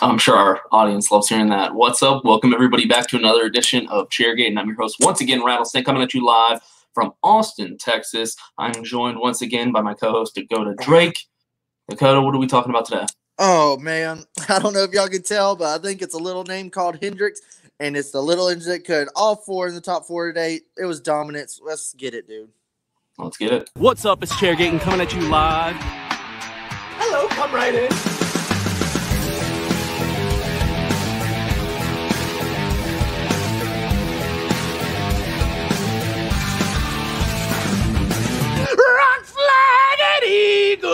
I'm sure our audience loves hearing that. What's up? Welcome everybody back to another edition of Chairgate, and I'm your host once again, Rattlesnake, coming at you live from Austin, Texas. I'm joined once again by my co-host Dakota Drake. Dakota, what are we talking about today? Oh man, I don't know if y'all can tell, but I think it's a little name called Hendricks, and it's the little engine that could. All four in the top four today. It was dominance. Let's get it, dude. Let's get it. What's up? It's Chairgate and coming at you live. Hello, come right in. Rock flag and eagle.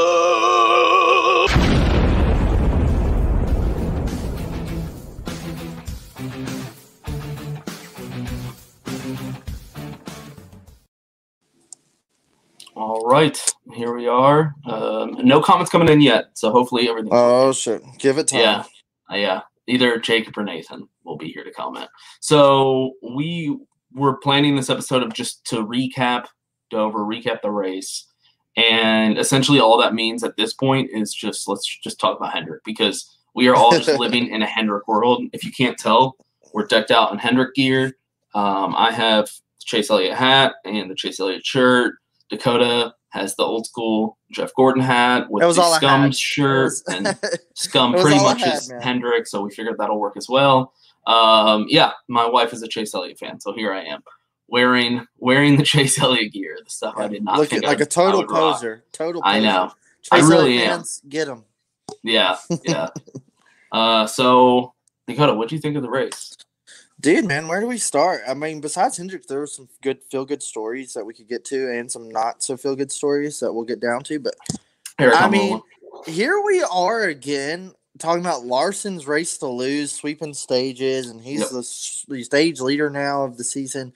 All right, here we are. Um, no comments coming in yet, so hopefully everything. Oh shit, give it time. Yeah, uh, yeah. Either Jacob or Nathan will be here to comment. So we were planning this episode of just to recap Dover, recap the race, and essentially all that means at this point is just let's just talk about Hendrick because we are all just living in a Hendrick world. If you can't tell, we're decked out in Hendrick gear. Um, I have the Chase Elliott hat and the Chase Elliott shirt. Dakota has the old school Jeff Gordon hat with the Scum shirt and Scum pretty much had, is man. Hendrick, so we figured that'll work as well. Um, yeah, my wife is a Chase Elliott fan, so here I am wearing wearing the Chase Elliott gear, the stuff I did not Looking think like I'd- a total I would rock. poser. Total. Poser. I know. Chase I really Elliott am. fans, Get him. Yeah, yeah. uh, so Dakota, what do you think of the race? Dude, man, where do we start? I mean, besides Hendrick, there were some good feel good stories that we could get to, and some not so feel good stories that we'll get down to. But I mean, here we are again talking about Larson's race to lose, sweeping stages, and he's Yep. the stage leader now of the season.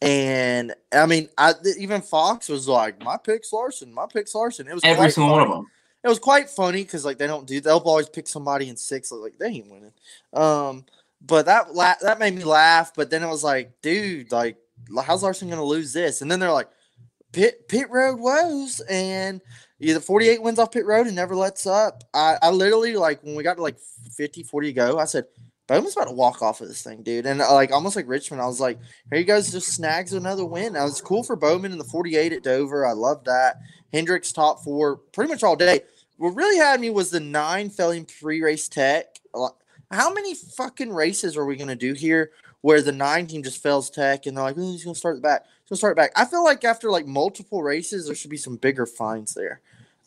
And I mean, I even Fox was like, "My pick's Larson, my pick's Larson." It was every single one of them. It was quite funny because like they don't do they'll always pick somebody in six like they ain't winning. Um, but that la- that made me laugh. But then it was like, dude, like how's Larson gonna lose this? And then they're like, pit pit road woes, and either 48 wins off pit road and never lets up. I, I literally like when we got to like 50, 40 to go, I said. Bowman's about to walk off of this thing, dude. And uh, like almost like Richmond, I was like, here you guys just snags another win. I was cool for Bowman in the 48 at Dover. I love that. Hendricks top four pretty much all day. What really had me was the nine failing pre-race tech. How many fucking races are we gonna do here where the nine team just fails tech and they're like, oh, he's gonna start it back. He's gonna start back. I feel like after like multiple races, there should be some bigger fines there.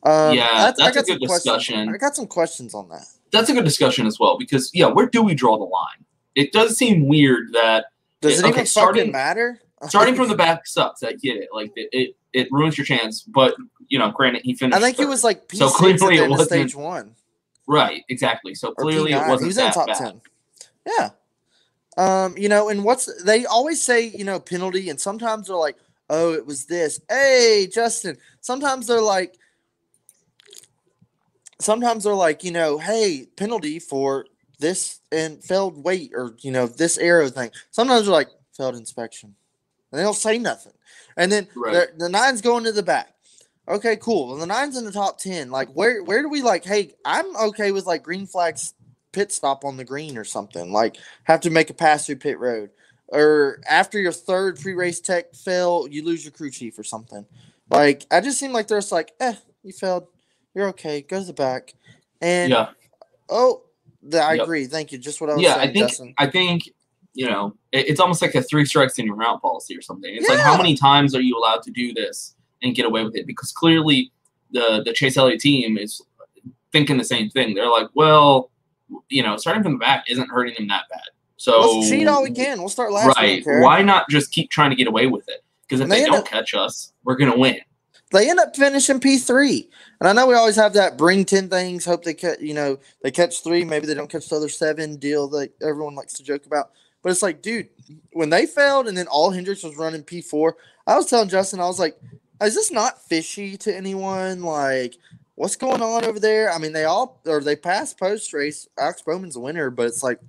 Um, Yeah, I- I that's a good some questions- discussion. I got some questions on that. That's a good discussion as well because yeah, where do we draw the line? It does seem weird that Does it okay, even starting- fucking matter? starting from the back sucks. I get it. Like it, it, it ruins your chance. But you know, granted, he finished. I think he third. was like P So clearly it wasn't- stage one. right. Exactly. So or clearly P9. it wasn't he was in top bad. ten. Yeah. Um, you know, and what's they always say, you know, penalty, and sometimes they're like, oh, it was this. Hey, Justin. Sometimes they're like, sometimes they're like, you know, hey, penalty for this and failed weight or you know this aero thing. Sometimes they're like failed inspection, and they don't say nothing. And then Right. the- the nine's going to the back. Okay, cool. And the nine's in the top ten. Like, where where do we like? Hey, I'm okay with like green flags pit stop on the green or something. Like, have to make a pass through pit road, or after your third pre race tech fail, you lose your crew chief or something. Like, I just seem like there's like, eh, you failed, you're okay, go to the back, and Yeah. oh, the, I Yep. agree. Thank you. Just what I was yeah, saying, I think Justin. I think you know it- it's almost like a three strikes and you're out policy or something. It's like how many times are you allowed to do this and get away with it? Because clearly the the Chase Elliott team is thinking the same thing. They're like, well, you know, starting from the back isn't hurting them that bad. So Let's cheat all we can. We'll start last. right? week. Why not just keep trying to get away with it? Because if And they, they don't up- catch us, we're gonna win. They end up finishing P three. And I know we always have that bring ten things, hope they catch you know, they catch three, maybe they don't catch the other seven deal that everyone likes to joke about. But it's like, dude, when they failed and then all Hendricks was running P four, I was telling Justin, I was like, is this not fishy to anyone? Like, what's going on over there? I mean, they all or they passed post race. Alex Bowman's the winner, but it's like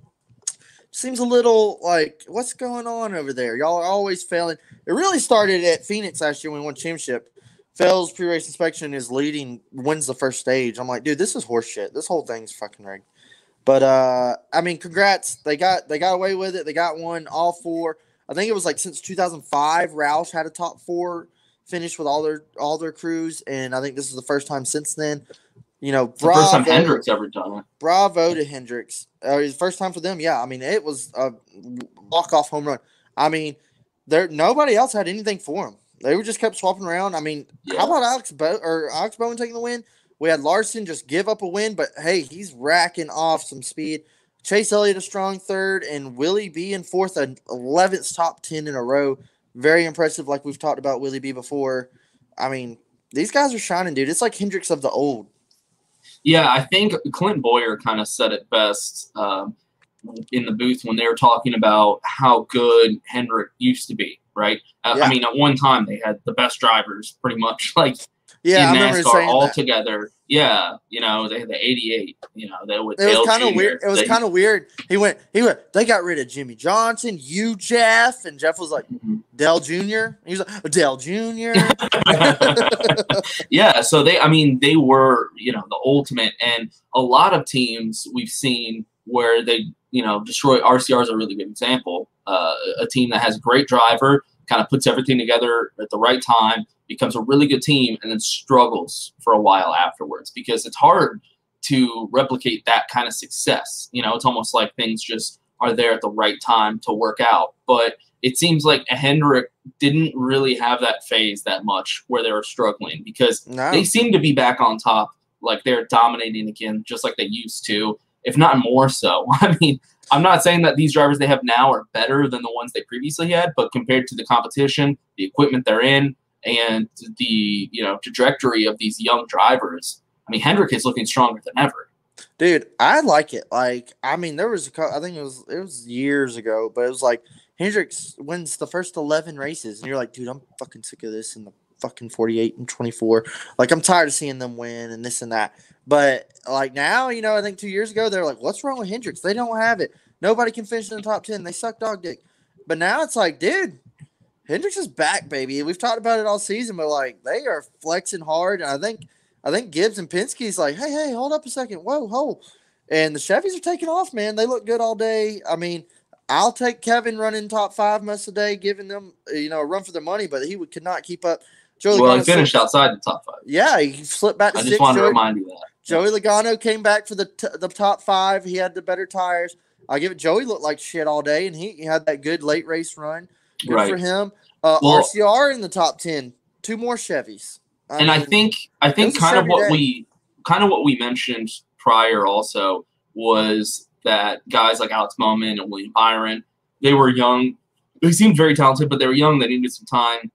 seems a little like what's going on over there? Y'all are always failing. It really started at Phoenix last year when we won championship. Fails pre-race inspection is leading, wins the first stage. I'm like, dude, this is horseshit. This whole thing's fucking rigged. But uh, I mean, congrats. They got they got away with it. They got one all four. I think it was like since 2005, Roush had a top four finish with all their all their crews, and I think this is the first time since then. You know, the first time bravo- Hendricks ever done it. Bravo to Hendricks. Uh, it's the first time for them. Yeah, I mean, it was a walk off home run. I mean, there nobody else had anything for him. They were just kept swapping around. I mean, how about Alex Bo or Alex Bowman taking the win? We had Larson just give up a win, but hey, he's racking off some speed. Chase Elliott a strong third, and Willie B in fourth, an eleventh top ten in a row. Very impressive, like we've talked about Willie B before. I mean, these guys are shining, dude. It's like Hendricks of the old. Yeah, I think Clint Bowyer kind of said it best um, in the booth when they were talking about how good Hendrick used to be. Right? Uh, Yeah. I mean, at one time they had the best drivers, pretty much, like Yeah, in NASCAR all that. together. Yeah, you know, they had the '88. You know, they would. It was kind of weird. It was kind of weird. He went. He went. They got rid of Jimmie Johnson. You, Jeff, and Jeff was like Mm-hmm. Dale Jr. He was like Dale Jr. yeah, so they, I mean, they were, you know, the ultimate, and a lot of teams we've seen where they, you know, destroy. RCR is a really good example. Uh, a team that has a great driver, kind of puts everything together at the right time, becomes a really good team, and then struggles for a while afterwards because it's hard to replicate that kind of success. You know, it's almost like things just are there at the right time to work out, but it seems like Hendrick didn't really have that phase that much where they were struggling because No. they seem to be back on top, like they're dominating again, just like they used to, if not more so. I mean, I'm not saying that these drivers they have now are better than the ones they previously had, but compared to the competition, the equipment they're in, and the you know trajectory of these young drivers, I mean, Hendrick is looking stronger than ever. Dude, I like it. Like, I mean, there was a I think it was it was years ago, but it was like Hendricks wins the first eleven races, and you're like, dude, I'm fucking sick of this in the fucking 48 and 24. Like, I'm tired of seeing them win and this and that. But like now, you know, I think two years ago they're like, what's wrong with Hendricks? They don't have it. Nobody can finish in the top ten. They suck dog dick. But now it's like, dude, Hendricks is back, baby. We've talked about it all season, but like they are flexing hard, and I think I think Gibbs and Penske's like, hey, hey, hold up a second, whoa, whoa, and the Chevys are taking off, man. They look good all day. I mean, I'll take Kevin running top five most of the day, giving them you know a run for their money, but he would, could not keep up. Joey well, he finished outside the top five. Yeah, he slipped back to I just wanted to remind you that. Joey Logano came back for the t- the top five. He had the better tires. I give it. Joey looked like shit all day, and he, he had that good late race run. Good Right. for him. Uh, Well- RCR in the top ten. Two more Chevys. and I think I think kind of what day. we kind of what we mentioned prior also was that guys like Alex Bowman and William Byron, they were young. They seemed very talented, but they were young. They needed some time.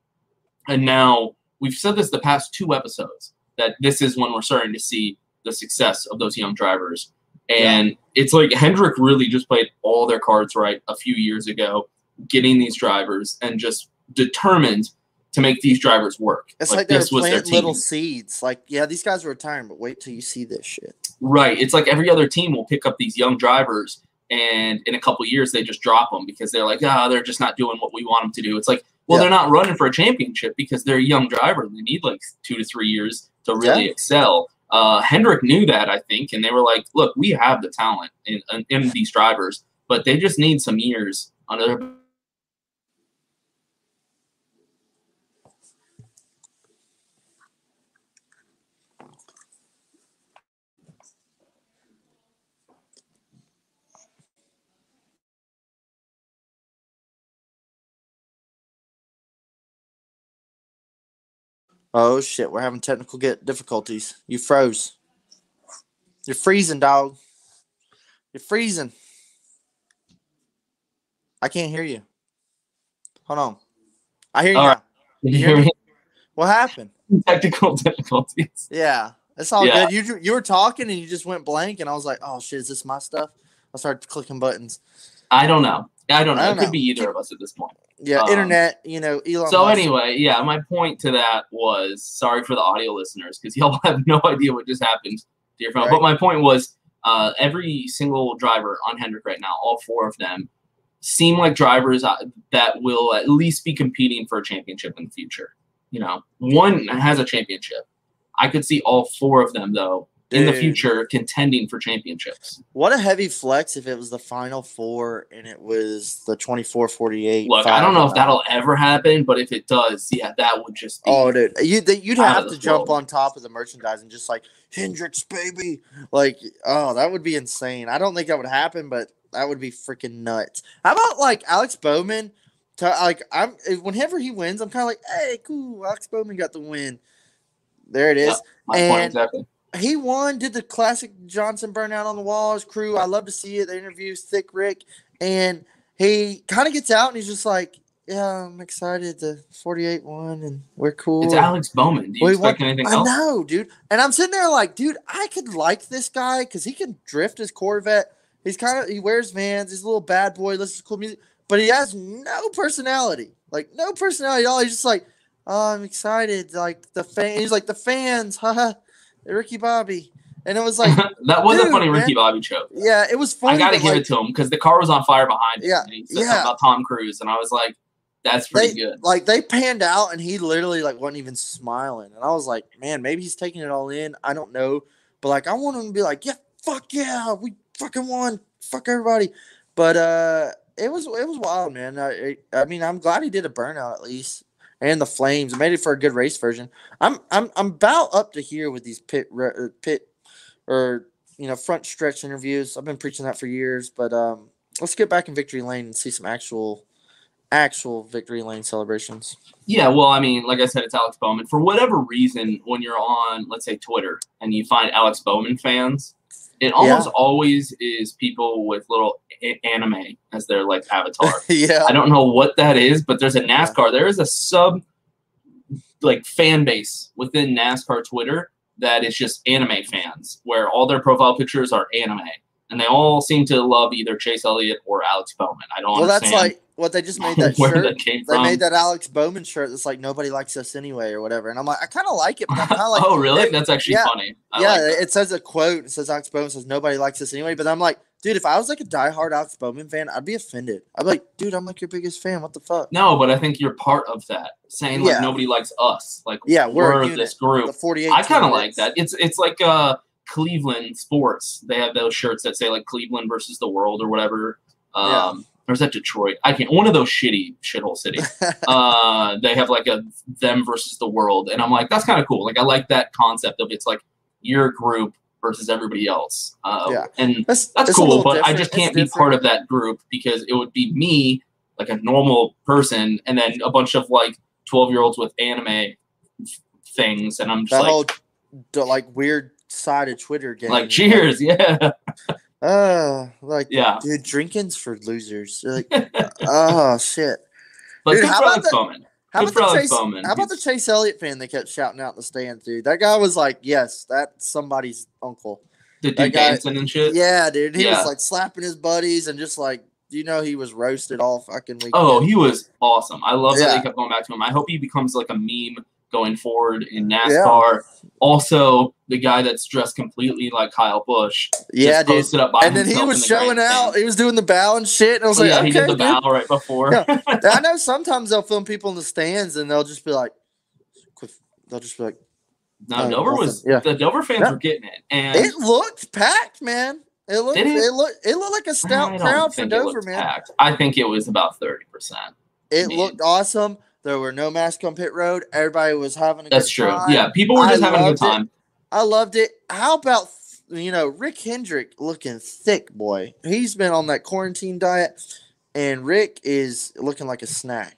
And now we've said this the past two episodes that this is when we're starting to see the success of those young drivers. And it's like Hendrick really just played all their cards right a few years ago, getting these drivers and just determined to make these drivers work. It's like, they're this was their planting little seeds. Like, yeah, these guys are retiring, but wait till you see this shit. Right. It's like every other team will pick up these young drivers, and in a couple years they just drop them because they're like, ah, they're just not doing what we want them to do. It's like, well, Yeah. they're not running for a championship because they're a young driver. They need like two to three years to really Yeah. excel. Uh, Hendrick knew that, I think, and they were like, look, we have the talent in, in, in these drivers, but they just need some years under Oh shit, we're having technical get difficulties. You froze. You're freezing, dog. You're freezing. I can't hear you. Hold on. I hear you. All now. right. You hear me? What happened? Technical difficulties. Yeah, it's all Yeah. good. You you were talking and you just went blank, and I was like, "Oh shit, is this my stuff?" I started clicking buttons. I don't know. I don't know. I don't it could know. be either of us at this point. Yeah, Um, internet. You know, Elon. So Musk- anyway, yeah, my point to that was sorry for the audio listeners because y'all have no idea what just happened to your phone. Right. But my point was uh, every single driver on Hendrick right now, all four of them, seem like drivers uh, that will at least be competing for a championship in the future. You know, one has a championship. I could see all four of them though in the future contending for championships. What a heavy flex if it was the final four and it was the 24 48. Look, I don't know if that'll ever happen, but if it does, yeah, that would just be Oh, dude, you you'd have to jump world. on top of the merchandise and just like Hendricks, baby. Like, oh, that would be insane. I don't think that would happen, but that would be freaking nuts. How about like Alex Bowman? To, like, I'm whenever he wins, I'm kind of like, hey, cool, Alex Bowman got the win. There it is. Yeah, my point and exactly. He won, did the classic Johnson burnout on the wall. His crew, I love to see it. The interviews, Thick Rick, and he kind of gets out and he's just like, "Yeah, I'm excited. The 48 won, and we're cool." It's Alex Bowman. Do you We expect won- anything I else? know, dude. And I'm sitting there like, dude, I could like this guy because he can drift his Corvette. He's kind of he wears Vans. He's a little bad boy. Listens to cool music, but he has no personality. Like no personality at all. He's just like, oh, I'm excited. Like the fan. He's like the fans, haha. Ricky Bobby, and it was like, that was a funny Ricky. Bobby joke. yeah, it was funny. I gotta give like, it to him because the car was on fire behind him. Yeah, said yeah. about Tom Cruise, and I was like, "That's pretty they, good." Like they panned out and he literally like wasn't even smiling. And I was like, man, maybe he's taking it all in. I don't know. But like I want him to be like, yeah, fuck yeah, we fucking won. Fuck everybody. But uh it was it was wild, man. I I mean, I'm glad he did a burnout at least. And the flames made it for a good race version. I'm I'm I'm about up to here with these pit uh, pit or you know front stretch interviews. I've been preaching that for years, but um, let's get back in victory lane and see some actual actual victory lane celebrations. Yeah, well, I mean, like I said, it's Alex Bowman. For whatever reason, when you're on, let's say, Twitter, and you find Alex Bowman fans, it almost always is people with little anime as their like avatar. yeah, I don't know what that is, but there's a NASCAR. There is a sub like fan base within NASCAR Twitter that is just anime fans, where all their profile pictures are anime, and they all seem to love either Chase Elliott or Alex Bowman. I don't well, that's like what they just made that shirt. that They from. made that Alex Bowman shirt that's like nobody likes us anyway or whatever, and I'm like, I kind of like it, but I'm kind of like, oh, really? That's actually yeah, funny. I yeah, like it says a quote. It says Alex Bowman says nobody likes us anyway, but I'm like, dude, if I was like a diehard Alex Bowman fan, I'd be offended. I'd be like, dude, I'm like your biggest fan. What the fuck? No, but I think you're part of that. Saying like Yeah. nobody likes us. Like Yeah, we're we're, this group. The 48. I kind of like that. It's it's like uh Cleveland sports. They have those shirts that say like Cleveland versus the world or whatever. Um or is that Detroit? I can't one of those shitty shithole cities. uh they have like a them versus the world. And I'm like, that's kind of cool. Like I like that concept of it's like your group versus everybody else. Uh Yeah. and That's, that's cool, but I just can't be different. part of that group because it would be me, like a normal person, and then a bunch of like twelve year olds with anime f- things, and I'm just that like, whole like weird side of Twitter game. like cheers, yeah, Uh, like yeah. dude, drinking's for losers. Like, oh shit. But Dude, how about the- Bowman. How Good about the Chase? Bowman. How about the Chase Elliott fan they kept shouting out in the stands, dude? That guy was like, "Yes, that's somebody's uncle." the dude guy- dancing and shit? Yeah, dude. He Yeah. was like slapping his buddies and just like you know he was roasted all fucking weekend. Oh, he was awesome. I love that Yeah. they kept going back to him. I hope he becomes like a meme going forward in NASCAR. Also, the guy that's dressed completely like Kyle Busch. yeah, just dude. posted up by And then he was the showing out. He was doing the bow and shit. And I was Oh, like, yeah, okay, he did the dude. bow right before. Yeah. I know sometimes they'll film people in the stands and they'll just be like. They'll just be like, no, Oh, Dover was yeah. the Dover fans Yeah. were getting it, and it looked packed, man. It looked, it? it? looked, it looked like a stout crowd for Dover, man. packed. I think it was about thirty percent. It Man. looked awesome. There were no masks on pit road. Everybody was having a good time. That's true. time. Yeah, people were I just having a good loved it. time. I loved it. How about you know Rick Hendrick looking thick, boy? He's been on that quarantine diet, and Rick is looking like a snack.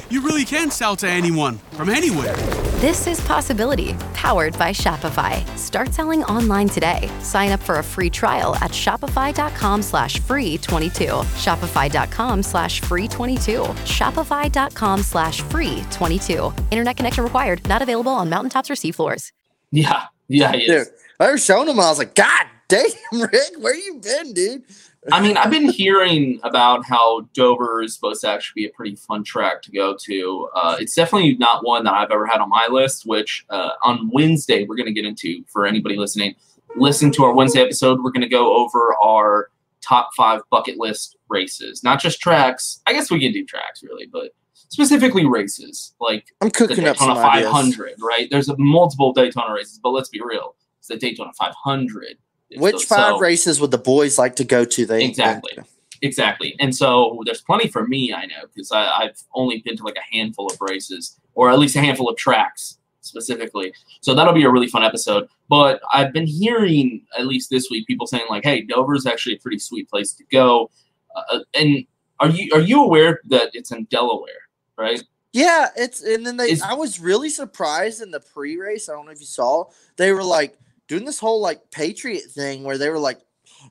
you really can sell to anyone from anywhere. This is Possibility, powered by Shopify. Start selling online today. Sign up for a free trial at shopify.com slash free 22. Shopify.com slash free 22. Shopify.com slash free 22. Internet connection required. Not available on mountaintops or seafloors. Yeah, yeah, he is. Dude, I was showing him. I was like, God damn, Rick, where you been, dude? I mean, I've been hearing about how Dover is supposed to actually be a pretty fun track to go to. Uh, it's definitely not one that I've ever had on my list, which uh, on Wednesday we're going to get into for anybody listening. Listen to our Wednesday episode. We're going to go over our top five bucket list races, not just tracks. I guess we can do tracks really, but specifically races like I'm the cooking up Daytona ideas. 500, right? There's a multiple Daytona races, but let's be real. It's the Daytona 500. Which So- five races would the boys like to go to? They Exactly. Exactly. And so there's plenty for me, I know, because I've only been to like a handful of races, or at least a handful of tracks specifically. So that'll be a really fun episode. But I've been hearing, at least this week, people saying like, "Hey, Dover's actually a pretty sweet place to go." Uh, and are you are you aware that it's in Delaware, right? Yeah, it's and then they. Is- I was really surprised in the pre-race. I don't know if you saw. They were like doing this whole like patriot thing where they were like,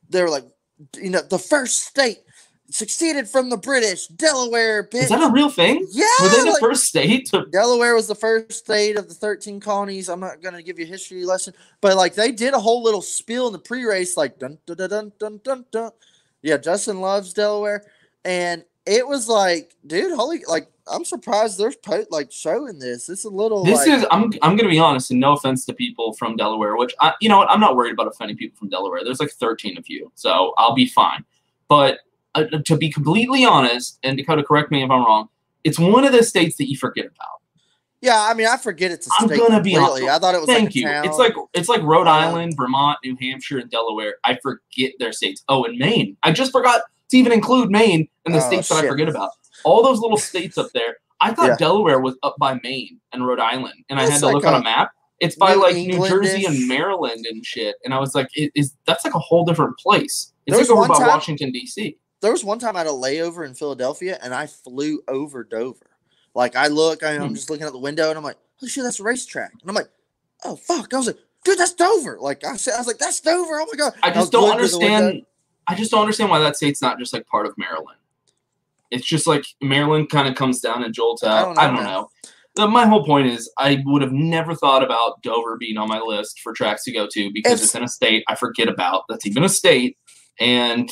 they were like, you know, the first state succeeded from the British, Delaware. Bitch. Is that a real thing? Yeah, Were they the like- first state to? Delaware was the first state of the 13 colonies. I'm not going to give you a history lesson, but like they did a whole little spiel in the pre-race, like dun dun dun dun dun dun. dun. Yeah, Justin loves Delaware, and it was like, dude, holy, like I'm surprised they're po- like showing this. It's a little. This like, is I'm I'm gonna be honest, and no offense to people from Delaware, which I you know what I'm not worried about offending people from Delaware. There's like 13 of you, so I'll be fine. But uh, to be completely honest, and Dakota, correct me if I'm wrong, it's one of the states that you forget about. yeah. I mean, I forget it's a I'm gonna be honest. I thought it was Thank like you. It's like it's like Rhode Uh, Island, Vermont, New Hampshire, and Delaware. I forget their states. Oh, and Maine. I just forgot to even include Maine in the Oh, states that I forget about. All those little states up there. I thought Yeah. Delaware was up by Maine and Rhode Island, and I had to like look on a map. It's by New like New Jersey and Maryland and shit. And I was like, it, is that's like a whole different place. It's like over by time- Washington D.C. there was one time I had a layover in Philadelphia and I flew over Dover. Like I look, I, Hmm. I'm just looking out the window and I'm like, holy shit, that's a racetrack. And I'm like, oh fuck. I was like, dude, that's Dover. Like I said, I was like, that's Dover. Oh my god. I just was don't glued to the window. understand. I just don't understand why that state's not just like part of Maryland. It's just like Maryland kind of comes down and jolts I out. don't I don't know. The- my whole point is, I would have never thought about Dover being on my list for tracks to go to because It's- it's in a state I forget about. That's even a state, and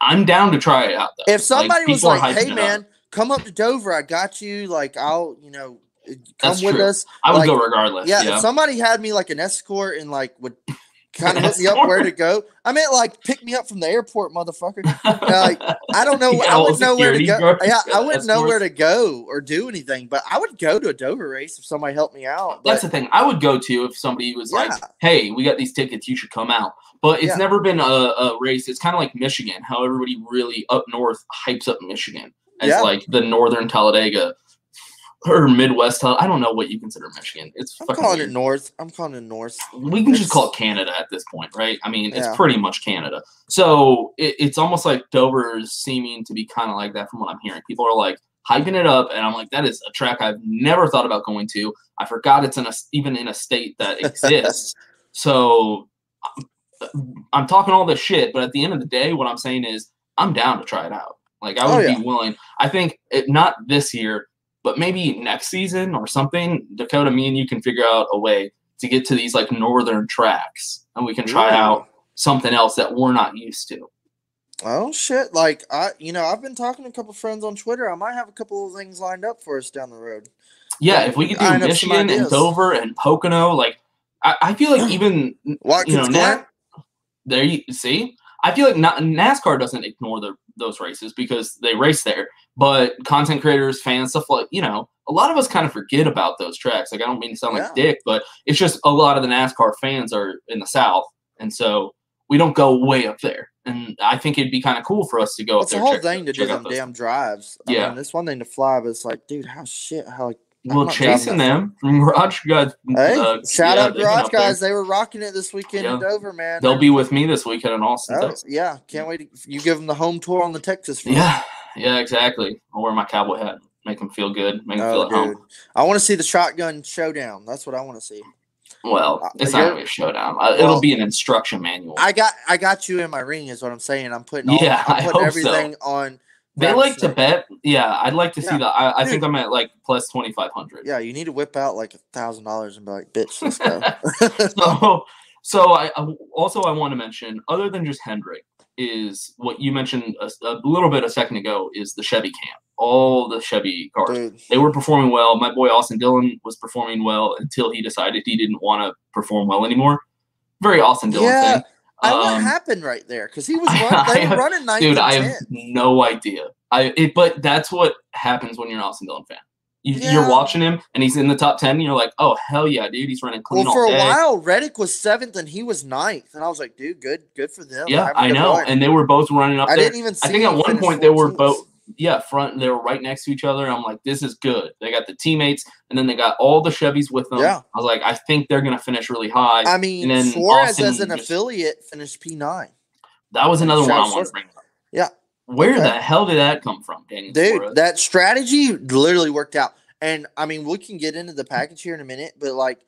I'm down to try it out. Though. If somebody was like, hey man, up. come up to Dover. I got you. Like I'll, you know, come That's with true. us. I would Like, go regardless. Yeah, Yeah. if somebody had me like an escort and like would kind of hook me up where to go. I meant like pick me up from the airport, motherfucker. like I don't know. Got I wouldn't know where to go. Yeah, I wouldn't know where to go or do anything. But I would go to a Dover race if somebody helped me out. That's the thing. I would go to if somebody was like, "Hey, we got these tickets. You should come out." But it's Yeah. never been a, a race. It's kind of like Michigan. How everybody really up north hypes up Michigan as Yeah. like the northern Talladega or Midwest. Tal- I don't know what you consider Michigan. It's I'm fucking calling weird. it North. I'm calling it North. we can just call it Canada at this point, right? I mean, it's Yeah. pretty much Canada. So it, it's almost like Dover is seeming to be kind of like that from what I'm hearing. People are like hyping it up, and I'm like, that is a track I've never thought about going to. I forgot it's in a even in a state that exists. so I'm, talking all this shit, but at the end of the day, what I'm saying is I'm down to try it out. Like I Oh, would yeah. be willing. I think it, not this year, but maybe next season or something. Dakota, me and you can figure out a way to get to these like northern tracks, and we can try Ooh. out something else that we're not used to. Oh shit! Like I, you know, I've been talking to a couple friends on Twitter. I might have a couple of things lined up for us down the road. Yeah, if we could do Michigan and. Dover and Pocono, like I, I feel like even you know, Watkins Na- there you see. I feel like not, NASCAR doesn't ignore the, those races because they race there, but content creators, fans, stuff like you know, a lot of us kind of forget about those tracks. Like I don't mean to sound like Yeah. dick, but it's just a lot of the NASCAR fans are in the South, and so we don't go way up there. And I think it'd be kind of cool for us to go up It's a there. whole check- thing to do them damn drives. I Yeah. mean, it's one thing to fly, but it's like, dude, how shit? How like Well, not driving chasing them from Garage guys. Hey, uh, shout yeah, out they've been Garage there. guys. They were rocking it this weekend in Yeah. Dover, man. They'll They're- be with me this weekend in Austin, Oh, Texas. yeah, can't wait. To, you give them the home tour on the Texas front. Yeah, yeah, exactly. I'll wear my cowboy hat, make them feel good, make them Oh, feel at dude. home. I want to see the shotgun showdown. That's what I want to see. Well, Uh, it's not gonna be a showdown. Uh, Well, It'll be an instruction manual. I got I got you in my ring is what I'm saying. I'm putting all, Yeah, I'm I putting hope so. everything on. They like to bet. Yeah, I'd like to see that. I, I think I'm at like plus twenty five hundred. Yeah, you need to whip out like a thousand dollars and be like, "Bitch, let's go." so so I I- also I want to mention other than just Hendrick is what you mentioned a, a little bit a second ago is the Chevy camp. All the Chevy cars Dude, they were performing well. My boy Austin Dillon was performing well until he decided he didn't want to perform well anymore. Very Austin Dillon Yeah, thing. I, what Um, happened right there? Because he was run, I have- running ninth dude, I have no idea. I it, but that's what happens when you're an Austin Dillon fan. You, Yeah. You're watching him and he's in the top ten. And you're like, oh hell yeah, dude, he's running clean Well, for a while, Reddick was seventh and he was ninth, and I was like, "Dude, good, good for them." Yeah, I know. run. And they were both running up I there. didn't even. See I think at one point they were both yeah front. They were right next to each other. I'm like, this is good. They got the teammates, and then they got all the Chevys with them. Yeah. I was like, I think they're gonna finish really high. I mean, and then Suarez Austin as an just- affiliate finished P nine. that was another one I wanted to bring up. Yeah, Where Okay. the hell did that come from, Daniel? dude, Suarez? that strategy literally worked out. And I mean, we can get into the package here in a minute, but like,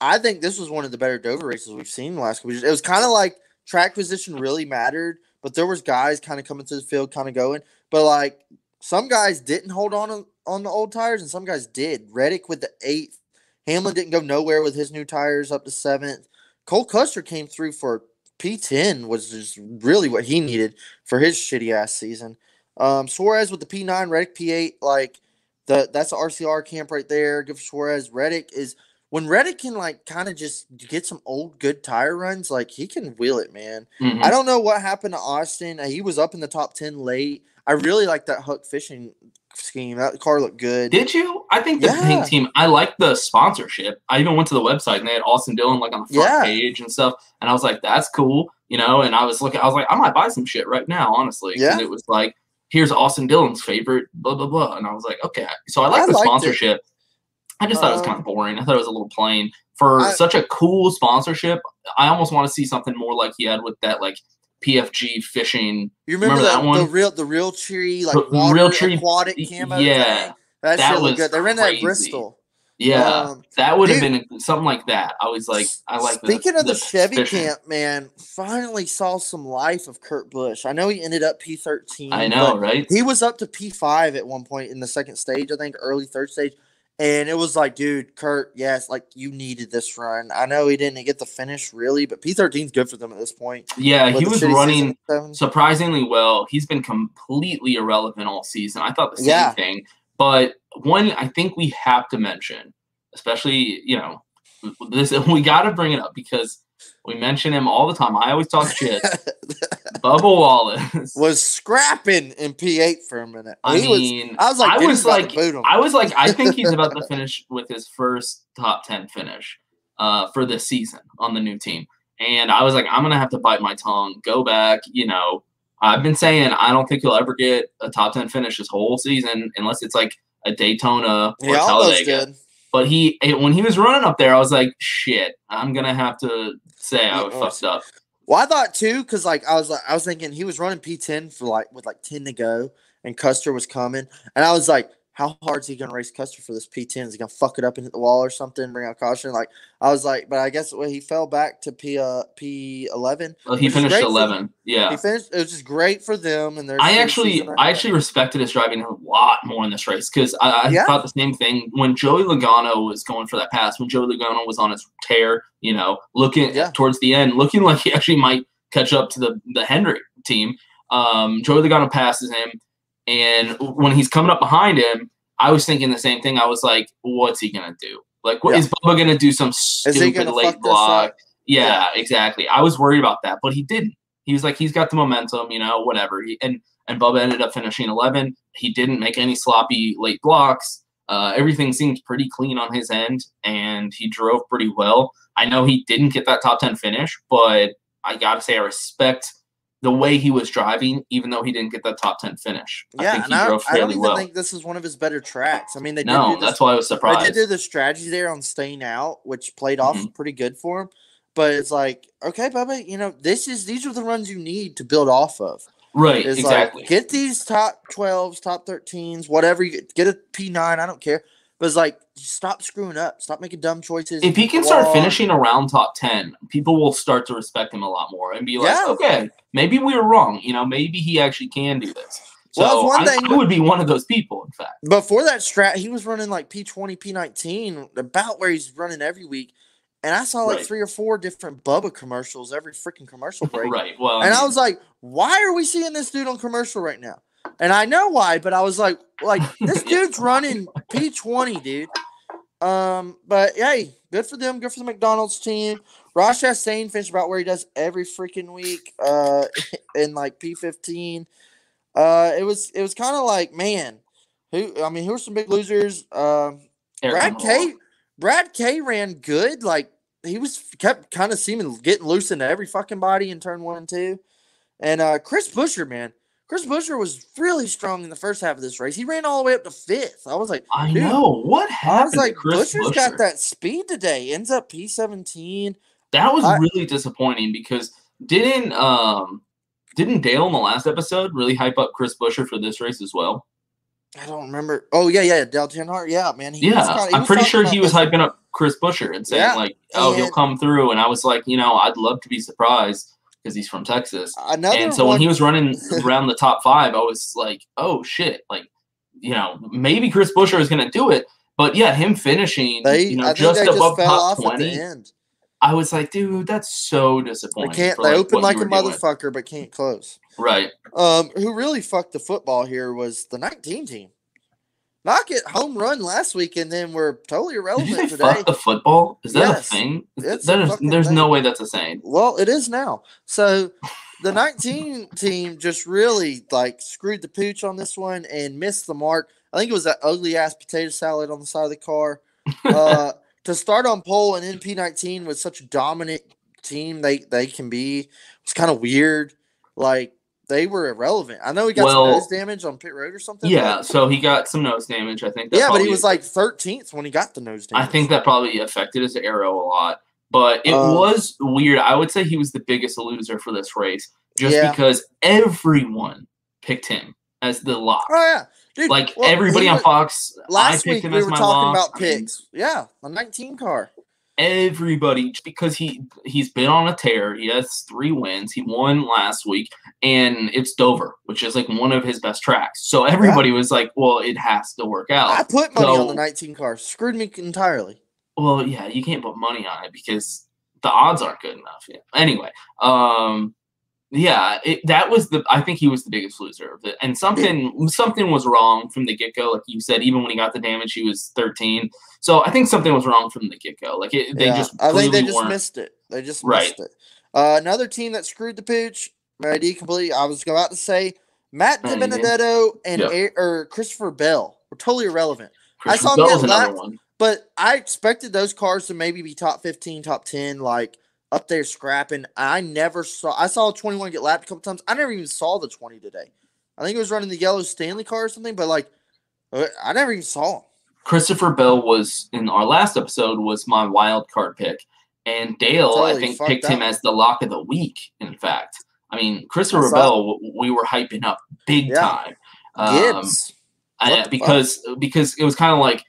I think this was one of the better Dover races we've seen the last couple years. It was kind of like track position really mattered, but there was guys kind of coming to the field, kind of going. But like, some guys didn't hold on on- the old tires, and some guys did. Reddick with the eighth. Hamlin didn't go nowhere with his new tires up to seventh. Cole Custer came through for P10, was just really what he needed for his shitty ass season. Um, Suarez with the P9, Reddick P8, like the that's the RCR camp right there. Good for Suarez. Reddick is when Reddick can like kind of just get some old good tire runs, like he can wheel it, man. Mhm. I don't know what happened to Austin. He was up in the top ten late. I really like that hook fishing scheme. That car looked good. Did you? I think the Yeah. pink team. I like the sponsorship. I even went to the website and they had Austin Dillon like on the front Yeah. page and stuff, and I was like, "That's cool," you know. And I was looking, I was like, "I might buy some shit right now, honestly. Yeah. it was like, "Here's Austin Dillon's favorite," blah blah blah, and I was like, "Okay." So I like I the liked it. sponsorship. I just thought it was kind Um, of boring. I thought it was a little plain for I- such a cool sponsorship. I almost want to see something more like he had with that like PFG fishing. You remember, that the, one? the real the Realtree like The water Realtree- aquatic camo yeah. thing? That, That was good. They ran that at Bristol. Yeah, Um, that would have been something like that. I was like, I like. Speaking of the, Chevy fishing. camp, man, finally saw some life of Kurt Busch. I know he ended up P thirteen. I know, right? He was up to P five at one point in the second stage, I think, early third stage, And it was like, dude, Kurt, yes, like you needed this run. I know he didn't get the finish really, but P13's good for them at this point. Yeah, With he was running surprisingly well. He's been completely irrelevant all season. I thought the same Yeah. thing. But one I think we have to mention, especially, you know, this we got to bring it up because we mention him all the time. I always talk shit. Bubba Wallace. was scrapping in P8 for a minute. I He was- mean, I was like, I was he's about to like. I was like, I think he's about to finish with his first top ten finish uh, for this season on the new team, and I was like, I'm gonna have to bite my tongue, go back. You know, I've been saying I don't think he'll ever get a top ten finish this whole season unless it's like a Daytona or almost Talladega. But he, when he was running up there, I was like, shit, I'm gonna have to say I Yeah, fucked up. Well, I thought too, because like I was like I was thinking he was running P10 for like with like 10 to go, and Custer was coming, and I was like, how hard is he gonna race Custer for this P10? Is he gonna fuck it up and hit the wall or something? Bring out caution? Like I was like, but I guess well, he fell back to P uh P11. Well, he finished 11. Yeah. he finished. It was just great for them, and I actually, season I actually respected his driving a lot more in this race because I, I Yeah. thought the same thing when Joey Logano was going for that pass. When Joey Logano was on his tear, you know, looking Yeah. towards the end, looking like he actually might catch up to the the Hendrick team. Um, Joey Logano passes him, and when he's coming up behind him, I was thinking the same thing. I was like, "What's he gonna do? Like, what Yeah. is Bubba gonna do? Some stupid late block?" up? Yeah, exactly. I was worried about that, but he didn't. He was like, he's got the momentum, you know, whatever. He, and and Bubba ended up finishing 11. He didn't make any sloppy late blocks. Uh, everything seemed pretty clean on his end, and he drove pretty well. I know he didn't get that top 10 finish, but I gotta say I respect the way he was driving, even though he didn't get that top 10 finish. I Yeah, think and he I, drove I don't even well. think this is one of his better tracks. I mean, they did No, do this, that's why I was surprised. They did do the strategy there on staying out, which played off Mhm. pretty good for him. But it's like, okay, Bubba, you know, this is these are the runs you need to build off of. right, It's exactly. like get these top twelves, top thirteens, whatever you get, get a P nine. I don't care. But it's like stop screwing up, stop making dumb choices. if he can start finishing around top 10 people will start to respect him a lot more and be like Yeah. okay maybe we were wrong you know maybe he actually can do this so Well, one I, thing- I would be one of those people in fact Before that strat, he was running like P twenty, P nineteen, about where he's running every week. And I saw like Right. three or four different Bubba commercials every freaking commercial break. right well and I mean, was like, why are we seeing this dude on commercial right now? And I know why, but I was like, like this dude's running P twenty, dude. Um, but hey, good for them. Good for the McDonald's team. Ross Chastain finished about where he does every freaking week. Uh, in like P fifteen. Uh, it was it was kind of like man, who I mean, who are some big losers? Um, Eric Brad K. Brad K. ran good. Like he was kept kind of seeming getting loose into every fucking body in turn one and two. And uh Chris Buescher, man, Chris Buescher was really strong in the first half of this race. He ran all the way up to fifth. I was like, I know what happened I was like, Chris Buescher's Buescher? got that speed today. Ends up P seventeen. that was I- really disappointing because didn't um didn't Dale in the last episode really hype up Chris Buescher for this race as well? I don't remember. Oh yeah, yeah, Dale Earnhardt. Yeah, man. Yeah, I'm pretty sure he was hyping up Chris Buescher and saying Yeah, like, "Oh, he'll come through." And I was like, you know, I'd love to be surprised because he's from Texas. Another and so one, when he was running around the top five, I was like, "Oh shit!" Like, you know, maybe Chris Buescher is going to do it. But yeah, him finishing, they, you know, I just they just above fell top off at the twenty, end. I was like, dude, that's so They disappointing. can't. for, They like, open like a were doing. motherfucker, but can't close. Right. Um, who really fucked the football here was the 19 team. Knock it home run last week, and then we're totally irrelevant today. fuck the football? Is that Yes. a thing? It's That a is, there's no way that's a saying. Well, it is now. So the 19 team just really like screwed the pooch on this one and missed the mark. I think it was that ugly ass potato salad on the side of the car. Uh, to start on pole and in P19 with such a dominant team they they can be it's kind of weird. Like they were irrelevant. I know he got Well, some nose damage on pit road or something. Yeah, so he got some nose damage. I think. That yeah, but he was like 13th when he got the nose damage. I think that probably affected his aero a lot. But it Um, was weird. I would say he was the biggest loser for this race, just Yeah. because everyone picked him as the lock. Oh yeah, dude. Like well, everybody on Fox, I Last picked week him we as were my talking lock. about I mean, picks. Yeah, a 19 car. Everybody because he he's been on a tear. He has three wins. He won last week, and it's Dover, which is like one of his best tracks. So everybody was like, "Well, it has to work out." I put money So- on the 19 car. Screwed me entirely. Well, yeah, you can't put money on it because the odds aren't good enough. Yeah. Anyway, um, yeah, it, that was the. I think he was the biggest loser of it, and something something was wrong from the get go. Like you said, even when he got the damage, he was thirteen. So I think something was wrong from the get go. Like it, they Yeah, just I think they just weren't- missed it. They just Right. missed it. Uh, another team that screwed the pooch. Ready completely. I was about to say Matt Oh, yeah. DiBenedetto and Yeah. A- or Christopher Bell were totally irrelevant. I saw Bell's lapped, one. but I expected those cars to maybe be top 15, top 10, like up there scrapping. I never saw. I saw 21 get lapped a couple times. I never even saw the 20 today. I think it was running the yellow Stanley car or something, but like uh, I never even saw him. Christopher Bell was in our last episode was my wild card pick, and Dale I think picked him as the lock of the week. In fact, I mean Christopher saw- Bell we were hyping up big Yeah. time. Um, Gibbs. I- because because it was kind of like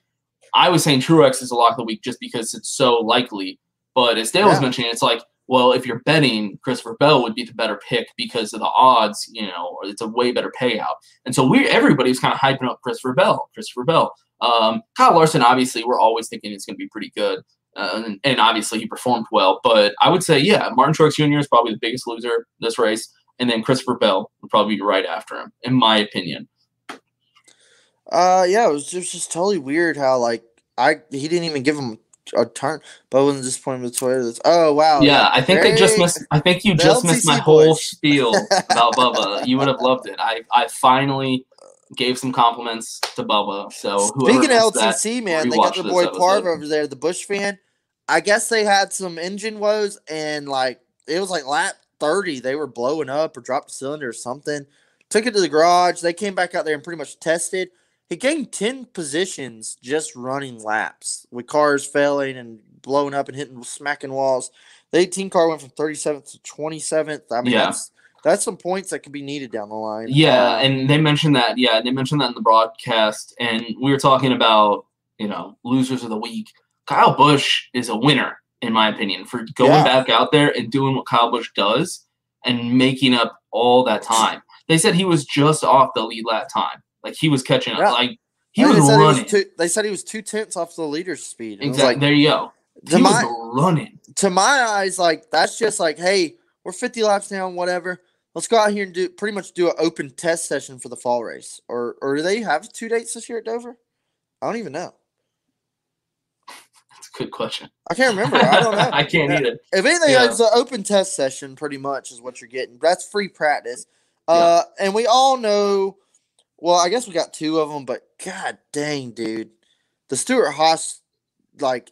I was saying Truex is a lock of the week just because it's so likely, but as Dale was mentioning, it's like well if you're betting Christopher Bell would be the better pick because of the odds, you know, it's a way better payout. And so we everybody was kind of hyping up Christopher Bell, Christopher Bell. Um, Kyle Larson, obviously, we're always thinking it's going to be pretty good. Uh, and, and obviously, he performed well. But I would say, yeah, Martin Truex Jr. is probably the biggest loser this race. And then Christopher Bell would probably be right after him, in my opinion. Uh, yeah, it was just, just totally weird how like I he didn't even give him a turn. But I wasn't disappointed with Toyota. Oh wow, yeah, I think they just missed. I think you just missed my whole spiel about Bubba. You would have loved it. I, I finally gave some compliments to Bubba. So Speaking of that, LTC, man, they got the boy. Parv over there, the Busch fan. I guess they had some engine woes, and like it was like lap thirty, they were blowing up or dropped a cylinder or something. Took it to the garage. They came back out there and pretty much tested. He gained ten positions just running laps with cars failing and blowing up and hitting smacking walls. The 18 car went from 37th to 27th. I mean, Yeah. that's that's some points that could be needed down the line. Yeah, Uh, and they mentioned that. Yeah, they mentioned that in the broadcast, and we were talking about you know losers of the week. Kyle Busch is a winner, in my opinion, for going Yeah. back out there and doing what Kyle Busch does and making up all that time. They said he was just off the lead lap time, like he was catching up. Yeah. Like he was they said running. two, they said he was two tenths off the leader's speed. And exactly. like, there you go. to He my was running. to my eyes, like that's just like, hey, we're 50 laps down, whatever. Let's go out here and do pretty much do an open test session for the fall race. Or or do they have two dates this year at Dover? I don't even know. That's a good question. I can't remember. I don't know. I can't Yeah. either. If anything, Yeah. it's an open test session, pretty much is what you're getting. That's free practice. Uh, and we all know. Well, I guess we got two of them, but god dang, dude, the Stewart-Haas, like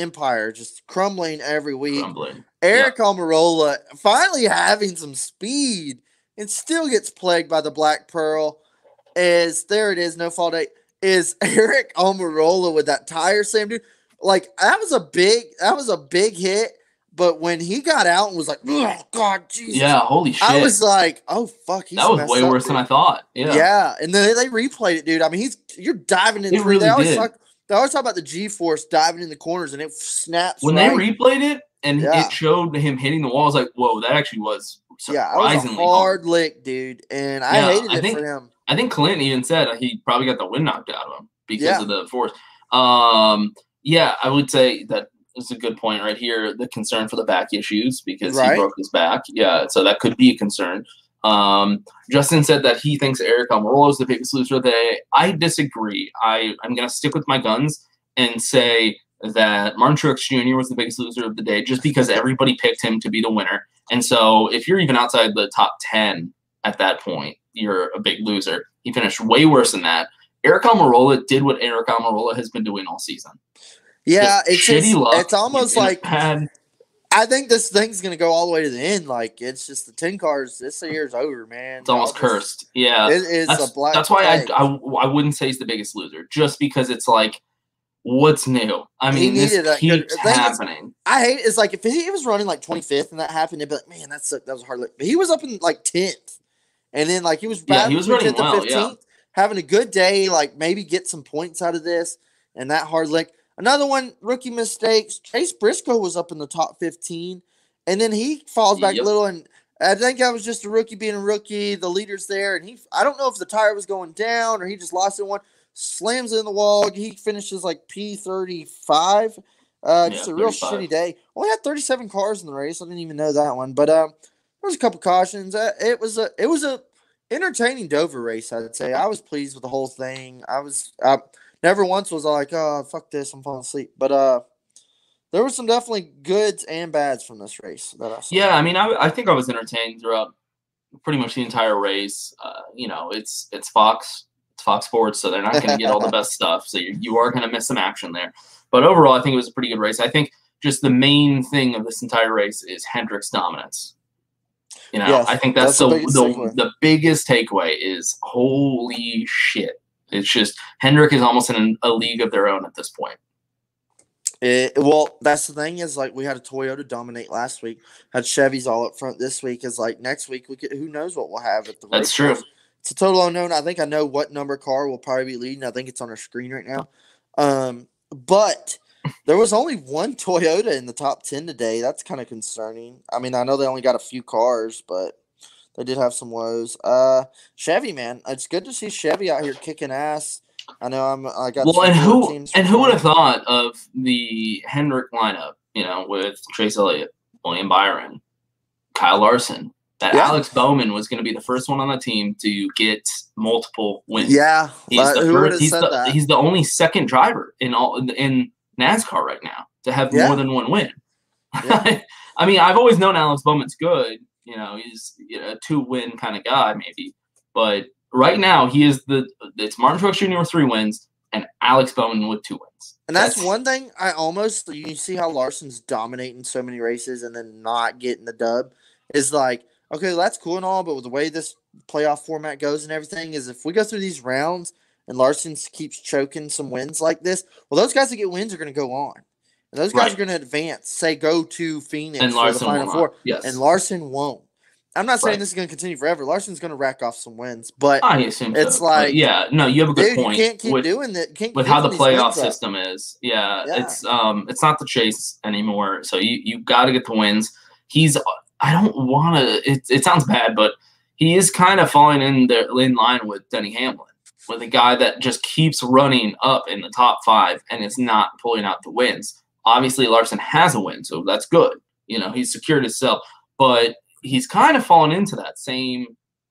Empire just crumbling every week. Crumbling. Eric Almirola finally having some speed and still gets plagued by the Black Pearl. Is there it is, no fault date. Is Eric Almirola with that tire slam, dude? Like that was a big that was a big hit. But when he got out and was like, oh God, Jesus. Yeah, holy shit. I was like, oh fuck, he's that was way up, worse than. I thought. Yeah. Yeah, and then they replayed it, dude. I mean, he's you're diving in. It through- really they always did. talk. They always talk about the G force diving in the corners, and it snaps. When right. they replayed it and Yeah. it showed him hitting the wall, I was like, whoa, that actually was yeah, it was surprisingly hard lick, dude, and I Yeah, hated I it think- for him. I think Clinton even said he probably got the wind knocked out of him because Yeah. of the force. Um, yeah, I would say that is a good point right here. The concern for the back issues because Right. he broke his back. Yeah, so that could be a concern. Um, Justin said that he thinks Eric Almirola is the biggest loser of the day. I disagree. I I'm gonna stick with my guns and say that Martin Truex Jr. was the biggest loser of the day just because everybody picked him to be the winner. And so if you're even outside the top 10 at that point, you're a big loser. He finished way worse than that. Eric Almirola did what Eric Almirola has been doing all season. Yeah, it's shitty just, luck. it's almost He's in a like bad- I think this thing's gonna go all the way to the end. Like it's just the ten cars. This year's over, man. It's almost just- cursed. Yeah, It is that's, a black That's why I. I I wouldn't say he's the biggest loser, just because it's like, what's new? I He mean, this keeps thing is- happening. I hate it's like if he was running like 25th and that happened, it'd be like, man, that's a, that was a hard lick. But he was up in like 10th, and then like he was Yeah, he was running 10th and well, yeah. having a good day, like maybe get some points out of this and that hard lick. Another one, rookie mistakes. Chase Briscoe was up in the top 15, and then he falls back Yep. a little. And I think that was just a rookie being a rookie. The leader's there, and he I don't know if the tire was going down or he just lost it one. Slams it in the wall. He finishes like P thirty five. Uh, just Yeah, a real 35. shitty day. Only had thirty seven cars in the race. I didn't even know that one. But um, there was a couple cautions. Uh, it was a it was a entertaining Dover race. I'd say I was pleased with the whole thing. I was I never once was I like oh fuck this I'm falling asleep. But uh, there were some definitely goods and bads from this race that I saw. Yeah, I mean, I, I think I was entertained throughout pretty much the entire race. Uh, you know, it's it's Fox, it's Fox Sports, so they're not going to get all the best stuff. So you, you are going to miss some action there. But overall, I think it was a pretty good race. I think just the main thing of this entire race is Hendrick's dominance. You know, Yes, I think that's, that's the the the, the biggest takeaway is holy shit. It's just Hendrick is almost in a league of their own at this point. It, well, that's the thing is like we had a Toyota dominate last week, had Chevys all up front this week. Is like next week we could who knows what we'll have at the That's true. course. It's a total unknown. I think I know what number car will probably be leading. I think it's on our screen right now. Um, but there was only one Toyota in the top ten today. That's kind of concerning. I mean, I know they only got a few cars, but they did have some woes. Uh, Chevy, man, it's good to see Chevy out here kicking ass. I know I'm. I got Well, and who teams and who would have thought of the Hendrick lineup? You know, with Chase Elliott, William Byron, Kyle Larson. That Yeah. Alex Bowman was going to be the first one on the team to get multiple wins. Yeah, he's uh, the first, he's the he's the only second driver in all in NASCAR right now to have Yeah. more than one win. I mean, I've always known Alex Bowman's good. You know, he's a two win kind of guy, maybe. But right now, he is the it's Martin Truex Jr. with three wins and Alex Bowman with two wins. And that's, one thing I almost you see how Larson's dominating so many races and then not getting the dub is like okay that's cool and all but with the way this playoff format goes and everything is if we go through these rounds and Larson keeps choking some wins like this well those guys that get wins are going to go on and those guys Right. are going to advance say go to Phoenix And for the Larson final four Yes. and Larson won't. I'm not saying Right. this is going to continue forever. Larson's going to rack off some wins, but I assume it's so. But like yeah, no, you have a good dude, point. You can't keep with, doing that. With how the playoff wins up. system is. Yeah, Yeah. it's um it's not the chase anymore. So you you got to get the wins. He's I don't want to. It it sounds bad, but he is kind of falling in the in line with Denny Hamlin, with a guy that just keeps running up in the top five and it's not pulling out the wins. Obviously, Larson has a win, so that's good. You know, he's secured himself, but he's kind of fallen into that same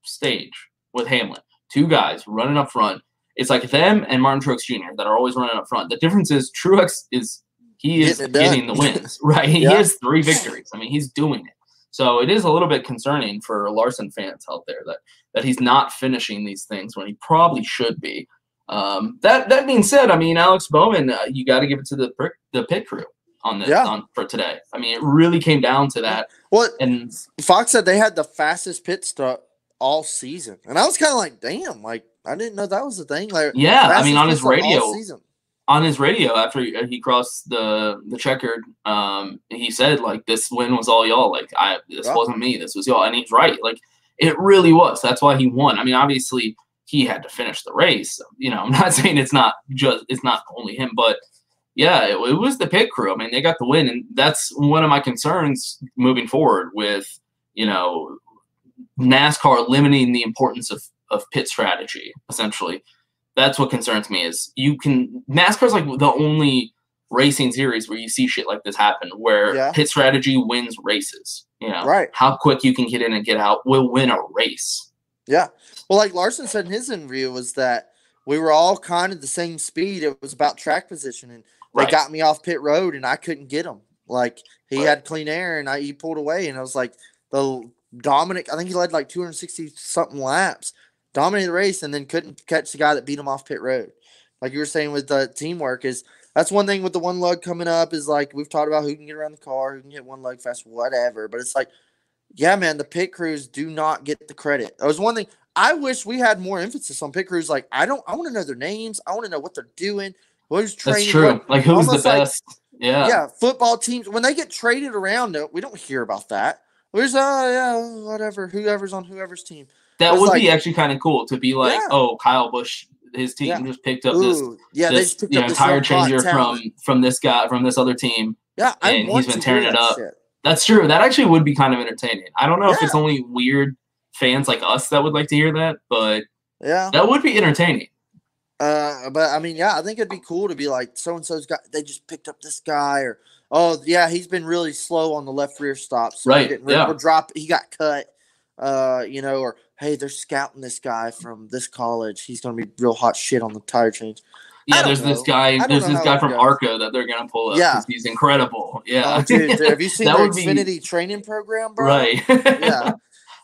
stage with Hamlin. Two guys running up front. It's like them and Martin Truex Jr. that are always running up front. The difference is Truex is he is Getting it done. getting the wins, right? He Yeah. has three victories. I mean, he's doing it. So it is a little bit concerning for Larson fans out there that that he's not finishing these things when he probably should be. Um, that that being said, I mean Alex Bowman, uh, you got to give it to the the pit crew on this Yeah. on for today. I mean, it really came down to that. Well, and Fox said they had the fastest pit stop all season, and I was kind of like, "Damn!" Like I didn't know that was the thing. Like, Yeah, I mean, on his radio, season. on his radio after he, he crossed the the checkered, um, he said like this win was all y'all. Like I, this Yeah. wasn't me. This was y'all, and he's right. Like it really was. That's why he won. I mean, obviously he had to finish the race. You know, I'm not saying it's not just it's not only him, but yeah, it, it was the pit crew. I mean, they got the win, and that's one of my concerns moving forward with you know NASCAR limiting the importance of of pit strategy. Essentially, that's what concerns me. Is you can NASCAR's like the only racing series where you see shit like this happen, where Yeah. pit strategy wins races. You know, Right. How quick you can get in and get out will win a race. Yeah. Well, like Larson said in his interview, was that we were all kind of the same speed. It was about track position, and they got me off pit road, and I couldn't get him. Like he had clean air, and I he pulled away, and I was like the Dominic. I think he led like 260 something laps, dominated the race, and then couldn't catch the guy that beat him off pit road. Like you were saying with the teamwork is that's one thing with the one lug coming up is like we've talked about who can get around the car, who can get one lug fast, whatever. But it's like, yeah, man, the pit crews do not get the credit. That was one thing I wish we had more emphasis on pit crews. Like I don't, I want to know their names. I want to know what they're doing. Who's training? That's true. what- Like who's the almost like- best? yeah. yeah, football teams when they get traded around, we don't hear about that. Where's uh yeah whatever whoever's on whoever's team. That would like- be actually kind of cool to be like, Yeah. oh, Kyle Busch, his team Yeah. just picked up this, Ooh, yeah, they this, just picked you up know, this tire changer from from this guy from this other team. Yeah, I and he's been tearing it up. shit. That's true. That actually would be kind of entertaining. I don't know if it's only weird fans like us that would like to hear that, but Yeah. that would be entertaining. Uh, but I mean, yeah, I think it'd be cool to be like, so and so's got. They just picked up this guy, or oh yeah, he's been really slow on the left rear stop. So Right, Getting, yeah. Drop. He got cut. Uh, you know, or hey, they're scouting this guy from this college. He's gonna be real hot shit on the tire change. I Yeah, there's this guy. There's this guy from goes. Arco that they're gonna pull up. Yeah. he's incredible. Yeah, Oh, dude, dude, have you seen That the Infinity be- training program, bro? right? Yeah.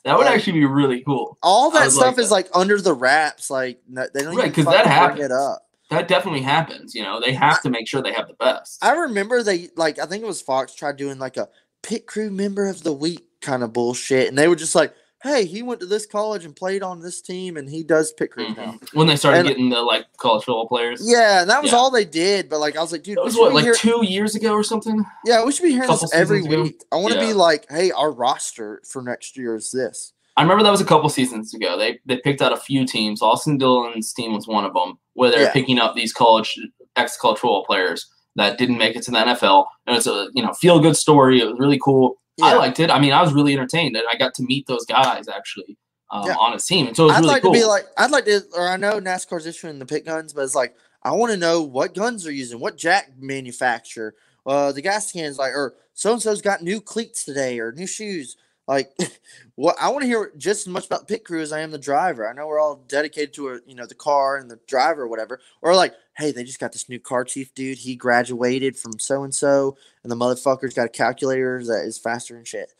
that would Like- actually be really cool. All that stuff like is like under the wraps. Like they don't Right, even 'cause that happens. it up. That definitely happens. You know, they have to make sure they have the best. I remember they like I think it was Fox tried doing like a pit crew member of the week kind of bullshit, and they were just like, "Hey, he went to this college and played on this team, and he does pit crew now." Mm-hmm. when they started And- getting the like college football players. Yeah, and that was Yeah. all they did. But like I was like, dude, That was what, like two years ago or something. yeah, we should be hearing this every ago? week. I want to Yeah. be like, hey, our roster for next year is this. I remember that was a couple seasons ago. They they picked out a few teams. Austin Dillon's team was one of them, where they're Yeah. picking up these college ex college football players that didn't make it to the NFL. And it's a you know feel good story. It was really cool. I liked it. I mean, I was really entertained, and I got to meet those guys actually um, Yeah. on his team. And so it was I'd really like cool. to be like, I'd like to, or I know NASCAR's issuing the pit guns, but it's like, I want to know what guns they're using, what jack manufacturer, uh, the gas cans, like, or so and so's got new cleats today or new shoes. Like, what I want to hear just as much about pit crew as I am the driver. I know we're all dedicated to a, you know, the car and the driver or whatever. Or like, hey, they just got this new car chief dude. He graduated from so and so, and the motherfucker's got a calculator that is faster than shit.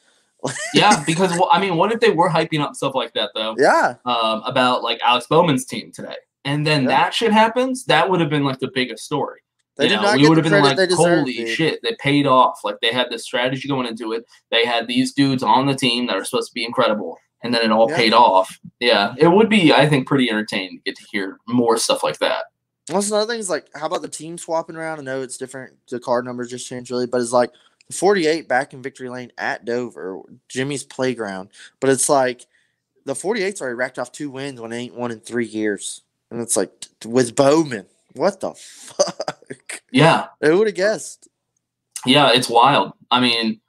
yeah, because well, I mean, what if they were hyping up stuff like that though? Yeah. Um, about like Alex Bowman's team today, and then Yeah. that shit happens. That would have been like the biggest story. They You did know, not we would have been like, holy dude. shit, they paid off. Like they had this strategy going into it. They had these dudes on the team that are supposed to be incredible, and then it all Yeah. paid off. Yeah, it would be, I think, pretty entertaining to get to hear more stuff like that. What's another thing is like, how about the team swapping around? I know it's different. The card numbers just changed really, but it's like the 48 back in victory lane at Dover, Jimmie's playground. But it's like the 48's already racked off two wins when they ain't won in three years. And it's like with Bowman. What the fuck? Yeah, Who would have guessed? yeah, it's wild. I mean,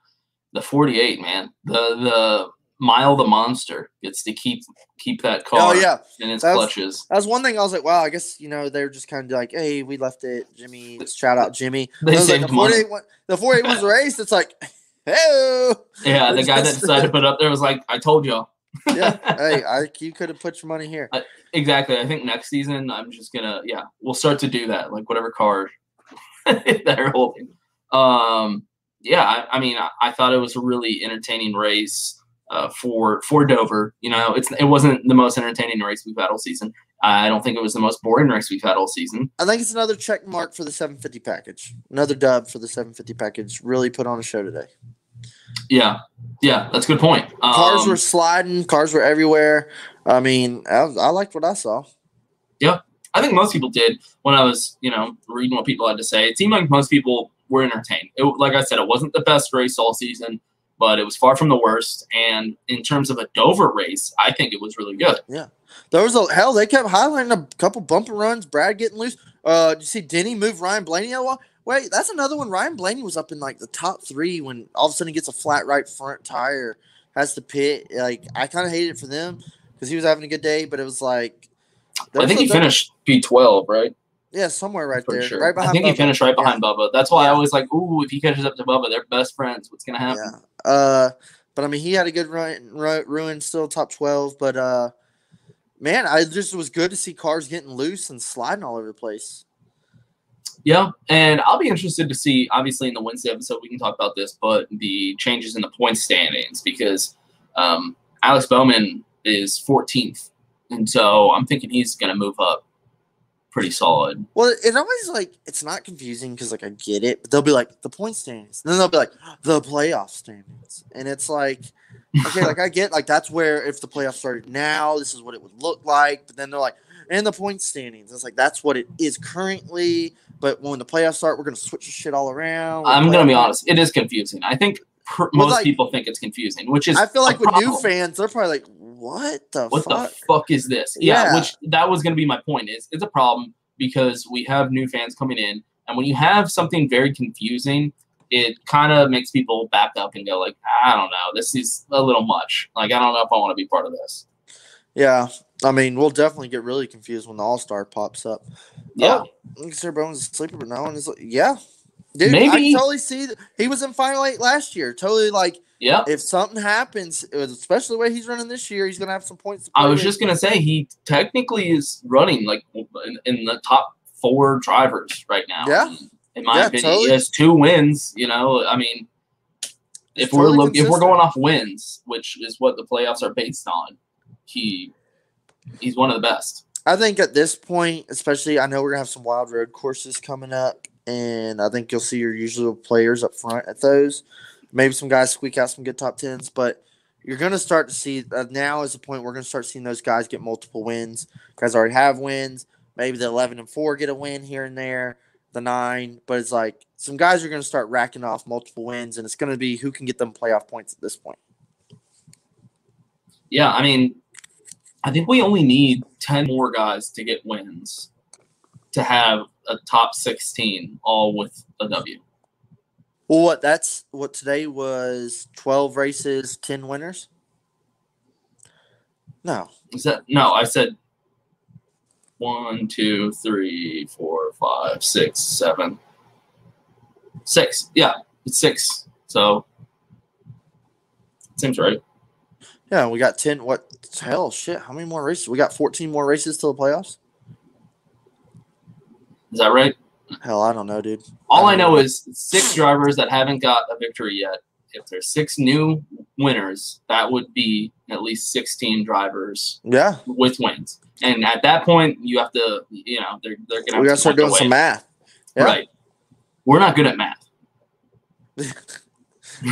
the 48, man, the the mile the monster gets to keep keep that oh, car Oh, yeah. in its That was- clutches. That was one thing I was like, wow, I guess, you know, they were just kind of like, hey, we left it. Jimmie, shout out Jimmie. They was like, saved the money. 48 won- the 48 was raced. It's like, hey, Yeah, the guy that decided to put up there was like, I told y'all. yeah, hey, I, you could have put your money here. I, exactly. I think next season I'm just gonna yeah, we'll start to do that. Like whatever car they're holding. Um yeah, I, I mean I, I thought it was a really entertaining race uh, for for Dover. You know, it's it wasn't the most entertaining race we've had all season. I don't think it was the most boring race we've had all season. I think it's another check mark for the 750 package. Another dub for the 750 package. Really put on a show today. Yeah, yeah, that's a good point. Cars Um, were sliding. Cars were everywhere. I mean, I, I liked what I saw. Yeah, I think most people did when I was, you know, reading what people had to say. It seemed like most people were entertained. It, like I said, it wasn't the best race all season, but it was far from the worst. And in terms of a Dover race, I think it was really good. Yeah. There was a hell. They kept highlighting a couple bumper runs. Brad getting loose. Uh, did you see Denny move Ryan Blaney out? Wait, that's another one. Ryan Blaney was up in like the top three when all of a sudden he gets a flat right front tire, has to pit. Like I kind of hated it for them because he was having a good day, but it was like there I think he finished P12, right? Yeah, somewhere right there, sure. right behind. I think he finished right Yeah. behind Bubba. That's why I was like, ooh, if he catches up to Bubba, they're best friends. What's gonna happen? Uh, but I mean, he had a good run. Ru- ruin still top twelve, but uh, man, I just was good to see cars getting loose and sliding all over the place. Yeah, and I'll be interested to see. Obviously, in the Wednesday episode, we can talk about this, but the changes in the point standings because um, Alex Bowman is 14th, and so I'm thinking he's going to move up pretty solid. Well, it always like it's not confusing because like I get it, but they'll be like the point standings, and then they'll be like the playoff standings, and it's like okay, like I get like that's where if the playoffs started now, this is what it would look like, but then they're like and the point standings, it's like that's what it is currently, but when the playoffs start, we're gonna switch the shit all around. I'm going to be honest; it is confusing. I think per, Well, most like- people think it's confusing, which is I feel like with new fans, they're probably like, "What the what fuck?" the fuck is this? Yeah, Yeah. which that was going to be my point. Is it's a problem because we have new fans coming in, and when you have something very confusing, it kind of makes people back up and go like, I don't know, this is a little much. Like I don't know if I want to be part of this. Yeah, I mean, we'll definitely get really confused when the All Star pops up. Yeah. oh, Sir Bones is a sleeper, but no one is. Yeah, dude, I Maybe- can totally see that he was in final eight last year. Totally like, Yeah. if something happens, especially the way he's running this year, he's gonna have some points. To I was with. just gonna say he technically is running like in, in the top four drivers right now. Yeah. In my Yeah, opinion, totally. he has two wins. You know, I mean, if He's we're totally look, if we're going off wins, which is what the playoffs are based on, he he's one of the best. I think at this point, especially, I know we're gonna have some wild road courses coming up, and I think you'll see your usual players up front at those. Maybe some guys squeak out some good top tens, but you're gonna start to see uh, now is the point we're gonna start seeing those guys get multiple wins. Guys already have wins. Maybe the eleven and four get a win here and there, the nine, but it's like some guys are gonna start racking off multiple wins, and it's gonna be who can get them playoff points at this point. Yeah, I mean, I think we only need ten more guys to get wins to have a top sixteen, all with a W. Well, what that's what today was twelve races, ten winners. No, Is that no? I said one, two, three, four, five, six, seven, six. Yeah, it's six. So seems right. Yeah, we got ten. What hell? Shit! How many more races? We got fourteen more races till the playoffs. Is that right? Hell, I don't know, dude. All I know is six drivers that haven't got a victory yet. If there's six new winners, that would be at least 16 drivers Yeah, with wins. And at that point, you have to, you know, they're, they're going to we gotta start doing some math. Yeah. Right. We're not good at math.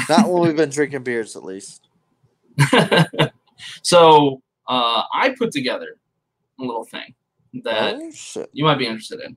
Not when we've been drinking beers, at least. so uh, I put together a little thing that Oh you might be interested in.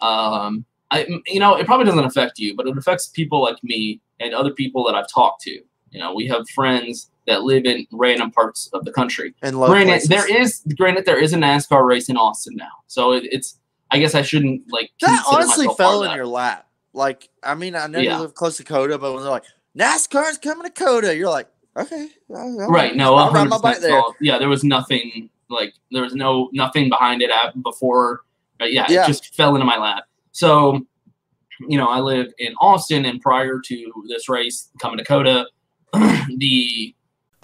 Um, I, you know, it probably doesn't affect you, but it affects people like me and other people that I've talked to. You know, we have friends that live in random parts of the country. And granted, places. there is granted there is a NASCAR race in Austin now, so it, it's. I guess I shouldn't like. That honestly fell in your lap. Like, I mean, I know Yeah. you live close to COTA, but when they're like NASCAR's coming to COTA, you're like, okay, right? no I'll ride my bike there. yeah there was nothing like there was no nothing behind it at, before but yeah, Yeah. it just fell into my lap so you know i live in austin and prior to this race coming to COTA the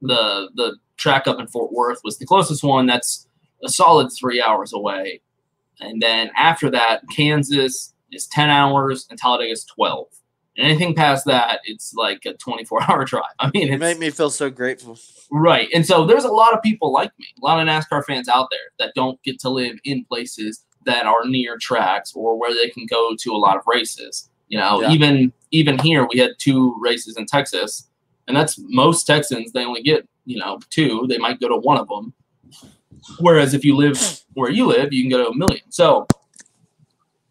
The the track up in fort worth was the closest one that's a solid three hours away and then after that kansas is 10 hours and talladega is 12 and anything past that it's like a 24 hour drive i mean It made me feel so grateful. Right. And so there's a lot of people like me, a lot of NASCAR fans out there that don't get to live in places that are near tracks or where they can go to a lot of races. You know, Yeah. even even here we had two races in Texas, and that's most Texans they only get, you know, two. They might go to one of them. Whereas if you live where you live, you can go to a million. So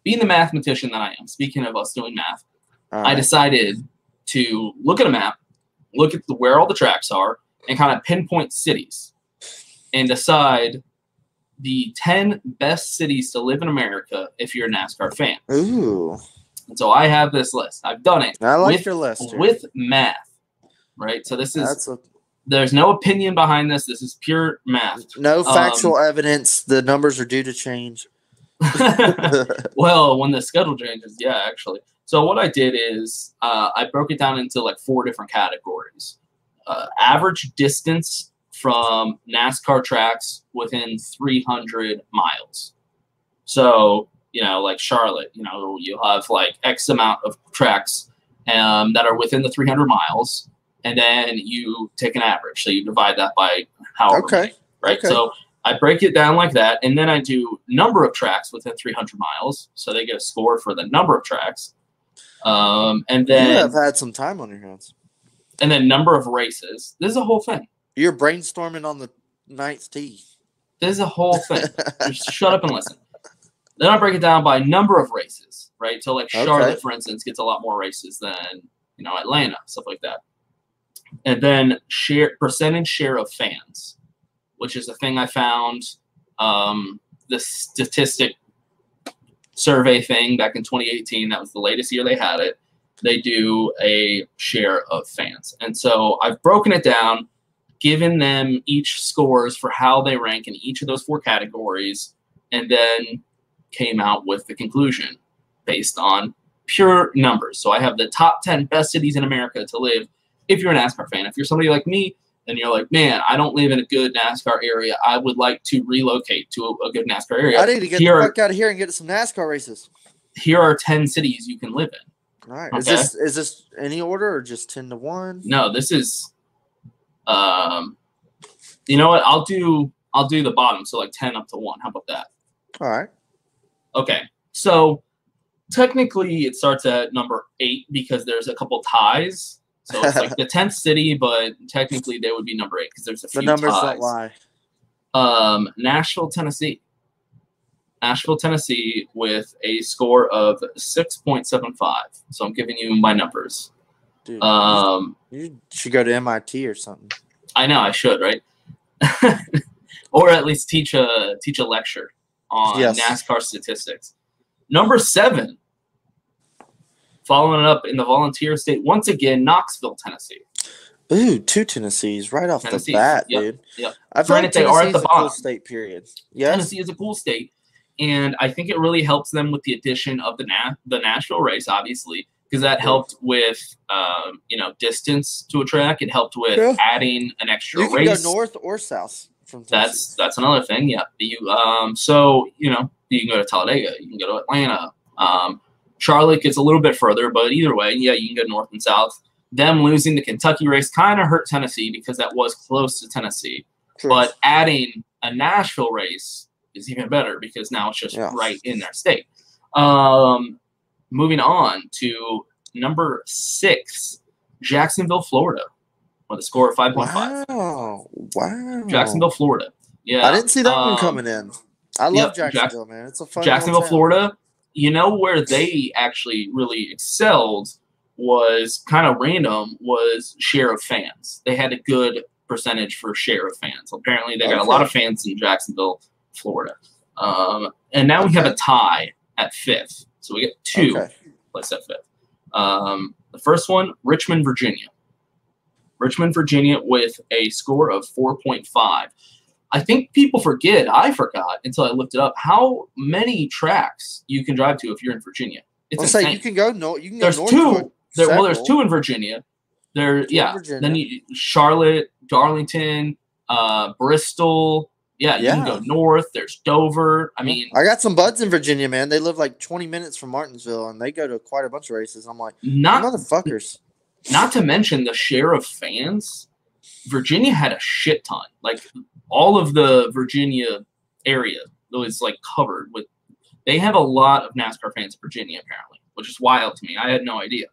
being the mathematician that I am, speaking of us doing math, All I decided to look at a map, look at the, where all the tracks are, and kind of pinpoint cities and decide the 10 best cities to live in America if you're a NASCAR fan. Ooh. And so I have this list. I've done it I like with, your list. here. with math, right? So this is a, there's no opinion behind this. This is pure math. no Um, factual evidence. The numbers are due to change. well, when the schedule changes, yeah, actually. So what I did is uh, I broke it down into like four different categories. Uh, average distance from NASCAR tracks within 300 miles. So you know, like Charlotte, you know, you have like X amount of tracks um, that are within the 300 miles, and then you take an average. So you divide that by however Okay. many, right? Okay. So I break it down like that, and then I do number of tracks within 300 miles, so they get a score for the number of tracks, um, and you then have had some time on your hands. and then number of races. This is a whole thing. You're brainstorming on the ninth tee. This is a whole thing. Just shut up and listen. Then I break it down by number of races, right? So like Okay. Charlotte, for instance, gets a lot more races than you know Atlanta, stuff like that. And then share percentage share of fans, which is a thing I found. Um, the statistic survey thing back in 2018. That was the latest year they had it. They do a share of fans, and so I've broken it down, given them each scores for how they rank in each of those four categories, and then came out with the conclusion based on pure numbers. So I have the top 10 best cities in America to live if you're an NASCAR fan. If you're somebody like me and you're like, man, I don't live in a good NASCAR area, I would like to relocate to a, a good NASCAR area. I need to get here, the are, fuck out of here and get to some NASCAR races. here are 10 cities you can live in. All right. Is this is this any order or just ten to one? No, this is um you know what? I'll do I'll do the bottom, so like 10 up to 1. How about that? All right. Okay. So technically it starts at number 8 because there's a couple ties. So it's like the 10th city, but technically they would be number 8 because there's a few The numbers ties. don't lie. Um Nashville, Tennessee. Nashville, Tennessee with a score of 6.75. So I'm giving you my numbers. Dude, Um you should go to MIT or something. I know I should, right? or at least teach a teach a lecture on Yes. NASCAR statistics. Number seven, following it up in the volunteer state once again, Knoxville, Tennessee. Ooh, two Tennessees right off the bat, yep, dude. yep. I like Granted, they are at the a cool bottom. state. Period. Yes. Tennessee is a cool state, and I think it really helps them with the addition of the na- the Nashville race, obviously, because that helped with um, you know distance to a track. It helped with Yeah. adding an extra race. You can race. go north or south from Tennessee. That's that's another thing. Yeah. You um so you know you can go to Talladega, you can go to Atlanta. Um, Charlotte gets a little bit further, but either way, yeah, you can go north and south. Them losing the Kentucky race kind of hurt Tennessee because that was close to Tennessee. True. But adding a Nashville race is even better because now it's just Yeah. right in their state. Um, moving on to number six, Jacksonville, Florida, with a score of five point five. Wow. Wow. Jacksonville, Florida. Yeah, I didn't see that one um, coming in. I love yep, Jack- Jacksonville, man. It's a fun Jacksonville. Florida. You know where they actually really excelled was kind of random. Was share of fans. They had a good percentage for share of fans. Apparently, they got a lot of fans in Jacksonville, Florida. Um, and now we have a tie at fifth. So we get two Okay. placed at fifth. Um, the first one, Richmond, Virginia. Richmond, Virginia, with a score of 4.5. I think people forget, I forgot until I looked it up, how many tracks you can drive to if you're in Virginia. It's I'll say insane. you can go no. You can there's go north two. There, well, there's two in Virginia. There, yeah. Virginia. Then you, Charlotte, Darlington, uh, Bristol. Yeah, you can go north. There's Dover. I mean, I got some buds in Virginia, man. They live like 20 minutes from Martinsville, and they go to quite a bunch of races. I'm like, not motherfuckers. not to mention the share of fans. Virginia had a shit ton. Like all of the Virginia area was like covered with. They have a lot of NASCAR fans in Virginia apparently, which is wild to me. I had no idea.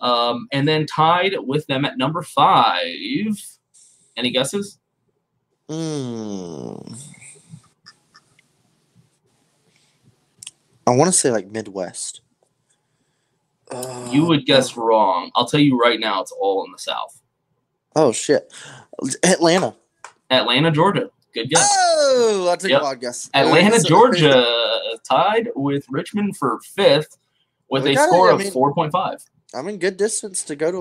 Um, and then tied with them at number five. Any guesses? Mm. I want to say like Midwest. you would guess wrong. I'll tell you right now, it's all in the South. Oh shit, Atlanta. Atlanta, Georgia. Good guess. Oh, I'll take Yep. a wild guess. Atlanta, So- Georgia, tied with Richmond for fifth with a got it, score I of 4.5. I'm in good distance to go to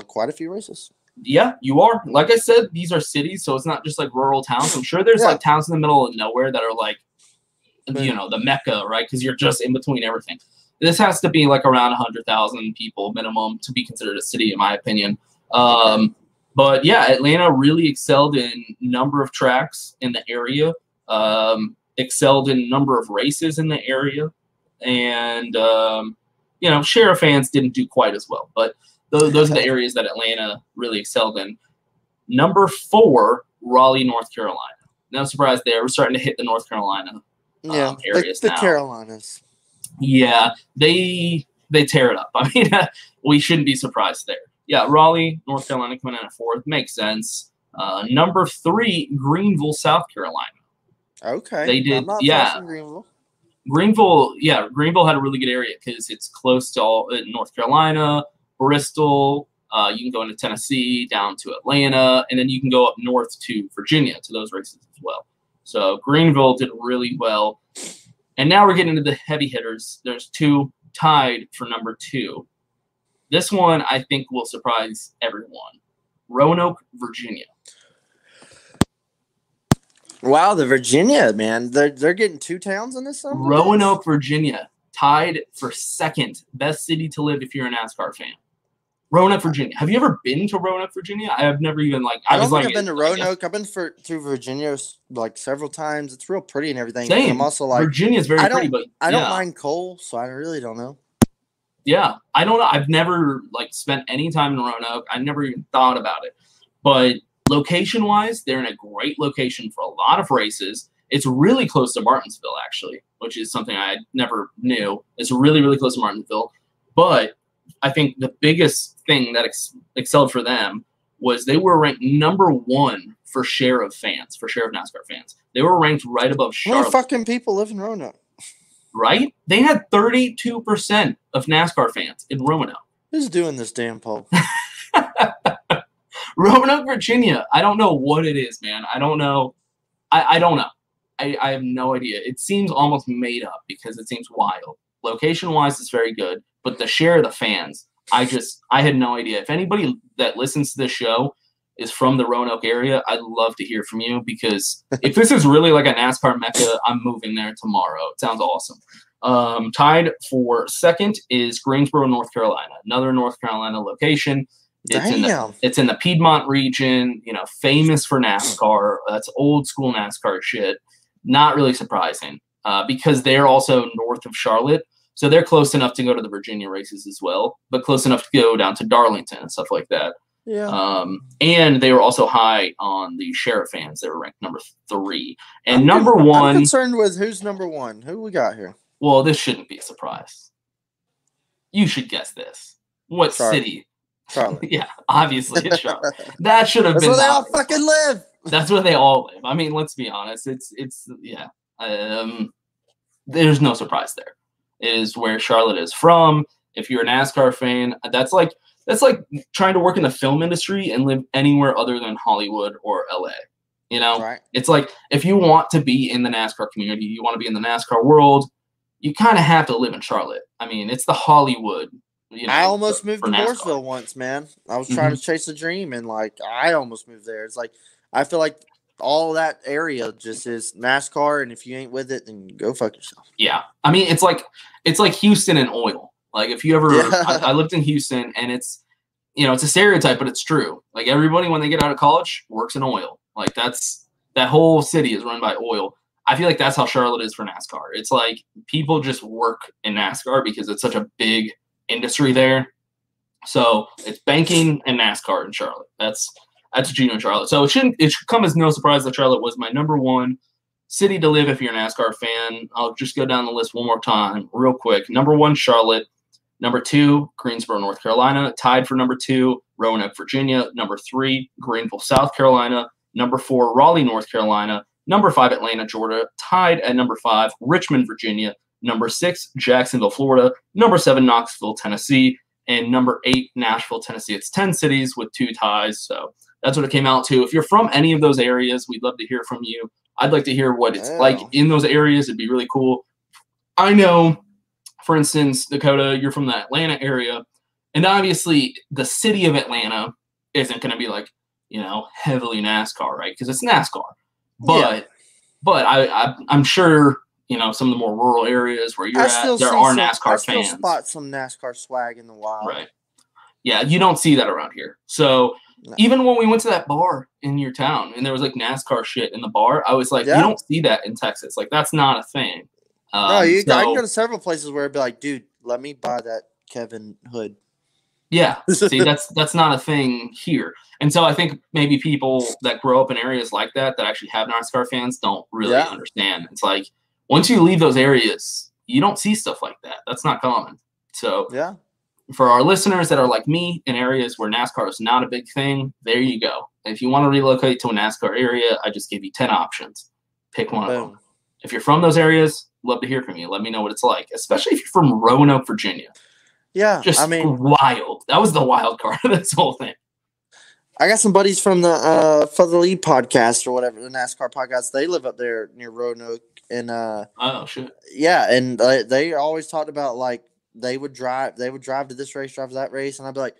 a, quite a few races. Yeah, you are. Like I said, these are cities, so it's not just like rural towns. I'm sure there's Yeah. like towns in the middle of nowhere that are like, Right. you know, the mecca, right? Because you're just in between everything. This has to be like around 100,000 people minimum to be considered a city, in my opinion. Um, but yeah, Atlanta really excelled in number of tracks in the area, um, excelled in number of races in the area, and um, you know, Sheriff fans didn't do quite as well. But those, those are the areas that Atlanta really excelled in. Number four, Raleigh, North Carolina. No surprise there. We're starting to hit the North Carolina Yeah, um, the, areas the now. Carolinas. Yeah, they they tear it up. I mean, we shouldn't be surprised there. Yeah, Raleigh, North Carolina coming in at fourth makes sense. Uh, number three, Greenville, South Carolina. Okay, They did- yeah. Greenville. Greenville, yeah, Greenville had a really good area because it's close to all uh, North Carolina, Bristol. Uh, you can go into Tennessee, down to Atlanta, and then you can go up north to Virginia to those races as well. So Greenville did really well. And now we're getting into the heavy hitters. There's two tied for number two. This one I think will surprise everyone. Roanoke, Virginia. Wow, the Virginia man, they're they're getting two towns in this. son of a bitch? Roanoke, Virginia, tied for second best city to live if you're a NASCAR fan. Roanoke, Virginia. Have you ever been to Roanoke, Virginia? I have never even like. I I, don't was think like, I've been to Roanoke. I've been for through Virginia like several times. It's real pretty and everything. Same. I'm also like Virginia's very I don't, pretty, but I don't yeah. mind coal, so I really don't know. Yeah, I don't know. I've never like spent any time in Roanoke. I never even thought about it. But location wise, they're in a great location for a lot of races. It's really close to Martinsville, actually, which is something I never knew. It's really, really close to Martinsville. But I think the biggest thing that ex- excelled for them was they were ranked number one for share of fans, for share of NASCAR fans. They were ranked right above How many fucking people live in Roanoke? Right? They had 32% of NASCAR fans in Roanoke. Who's doing this damn poll? Roanoke, Virginia. I don't know what it is, man. I don't know. I, I don't know. I, I have no idea. It seems almost made up because it seems wild. Location wise, it's very good, but the share of the fans, I just, I had no idea. If anybody that listens to this show is from the Roanoke area, I'd love to hear from you because if this is really like a NASCAR mecca, I'm moving there tomorrow. It sounds awesome. Um, tied for second is Greensboro, North Carolina, another North Carolina location. It's in the it's in the Piedmont region, you know, famous for NASCAR. That's old school NASCAR shit. Not really surprising uh, because they're also north of Charlotte. So they're close enough to go to the Virginia races as well, but close enough to go down to Darlington and stuff like that. Yeah. Um, and they were also high on the Sheriff fans. They were ranked number three. And I'm number con- I'm one, concerned with who's number one. Who we got here? well, this shouldn't be a surprise. You should guess this. What Charlotte. city? Charlotte. yeah, obviously it's Charlotte. That should have That's been where they all obvious fucking live. that's where they all live. I mean, let's be honest. It's it's yeah. Um, there's no surprise there. It is where Charlotte is from. If you're a NASCAR fan, that's like that's like trying to work in the film industry and live anywhere other than Hollywood or LA. You know, Right. it's like if you want to be in the NASCAR community, you want to be in the NASCAR world, you kind of have to live in Charlotte. I mean, it's the Hollywood. You know, I almost for- moved for to. Mooresville once, man. I was trying mm-hmm. to chase a dream, and like I almost moved there. It's like I feel like all that area just is NASCAR, and if you ain't with it, then go fuck yourself. Yeah, I mean it's like it's like Houston and oil. Like if you ever, Yeah. I, I lived in Houston, and it's you know it's a stereotype, but it's true. Like everybody when they get out of college works in oil. Like that's that whole city is run by oil. I feel like that's how Charlotte is for NASCAR. It's like people just work in NASCAR because it's such a big industry there. So it's banking and NASCAR in Charlotte. That's that's know in Charlotte. So it shouldn't it should come as no surprise that Charlotte was my number one city to live if you're a NASCAR fan. I'll just go down the list one more time, real quick. Number one, Charlotte. Number two, Greensboro, North Carolina. Tied for number two, Roanoke, Virginia. Number three, Greenville, South Carolina. Number four, Raleigh, North Carolina. Number five, Atlanta, Georgia. Tied at number five, Richmond, Virginia. Number six, Jacksonville, Florida. Number seven, Knoxville, Tennessee. And number eight, Nashville, Tennessee. It's 10 cities with two ties. So that's what it came out to. If you're from any of those areas, we'd love to hear from you. I'd like to hear what it's like in those areas. It'd be really cool. I know, for instance, Dakota, you're from the Atlanta area. And obviously, the city of Atlanta isn't going to be like, you know, heavily NASCAR, right? Because it's NASCAR. But, but I, I, I'm sure, you know, some of the more rural areas where you're I at, still there are some, I NASCAR still fans. spot some NASCAR swag in the wild. Right. Yeah, you don't see that around here. So even when we went to that bar in your town and there was like NASCAR shit in the bar, I was like, Yeah. you don't see that in Texas. Like that's not a thing. Um, no, you, I can go to several places where it'd be like, dude, let me buy that Kevin Hood. Yeah. See, that's that's not a thing here. And so I think maybe people that grow up in areas like that that actually have NASCAR fans don't really Yeah. understand. It's like once you leave those areas, you don't see stuff like that. That's not common. So Yeah. for our listeners that are like me in areas where NASCAR is not a big thing, there you go. If you want to relocate to a NASCAR area, I just give you 10 options. Pick one of them. If you're from those areas, love to hear from you. Let me know what it's like, especially if you're from Roanoke, Virginia. Yeah. Just I mean, wild. That was the wild card of this whole thing. I got some buddies from the uh for the lead podcast or whatever, the NASCAR podcast. They live up there near Roanoke and uh Oh shit. yeah, and uh, they always talked about like they would drive they would drive to this race, drive to that race, and I'd be like,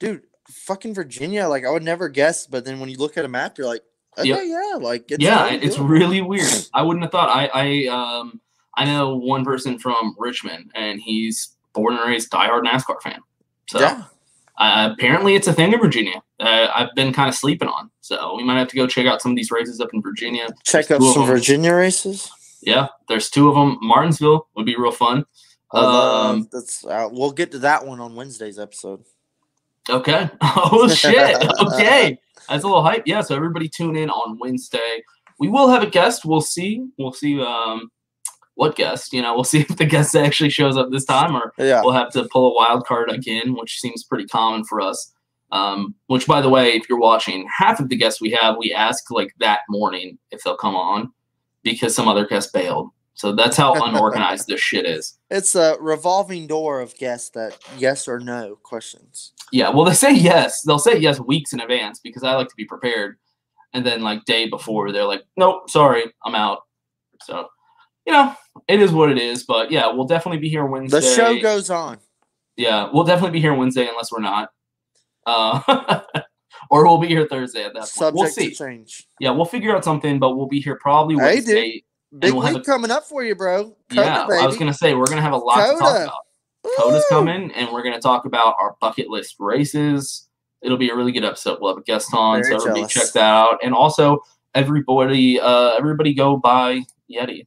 dude, fucking Virginia, like I would never guess, but then when you look at a map, you're like, okay, Yep. yeah, like it's yeah, it's really weird. I wouldn't have thought. I I um I know one person from Richmond, and he's born and raised diehard NASCAR fan. So Yeah. uh, apparently, it's a thing in Virginia. Uh, I've been kind of sleeping on, so we might have to go check out some of these races up in Virginia. check There's up some. Virginia races. Yeah, there's two of them. Martinsville would be real fun. Love- Um, that's uh, we'll get to that one on Wednesday's episode. Okay. Oh shit. Okay. That's a little hype. Yeah. So everybody tune in on Wednesday. We will have a guest. We'll see. We'll see um what guest. You know, we'll see if the guest actually shows up this time or Yeah. we'll have to pull a wild card again, which seems pretty common for us. Um, which by the way, if you're watching, half of the guests we have, we ask like that morning if they'll come on because some other guest bailed. So that's how unorganized this shit is. It's a revolving door of guess that yes or no questions. Yeah, well, they say yes. They'll say yes weeks in advance because I like to be prepared. And then, like, day before, they're like, nope, sorry, I'm out. So, you know, it is what it is. But yeah, we'll definitely be here Wednesday. The show goes on. Yeah, we'll definitely be here Wednesday unless we're not. Uh, or we'll be here Thursday at that point. Subject we'll see. change. Yeah, we'll figure out something, but we'll be here probably Hey, Wednesday. dude. Big we'll week a- coming up for you, bro. COTA, yeah, I was gonna say we're gonna have a lot to talk COTA. about. COTA's coming, and we're gonna talk about our bucket list races. It'll be a really good episode. We'll have a guest on, Very so everybody jealous. check that out. And also, everybody, uh, everybody go buy Yeti.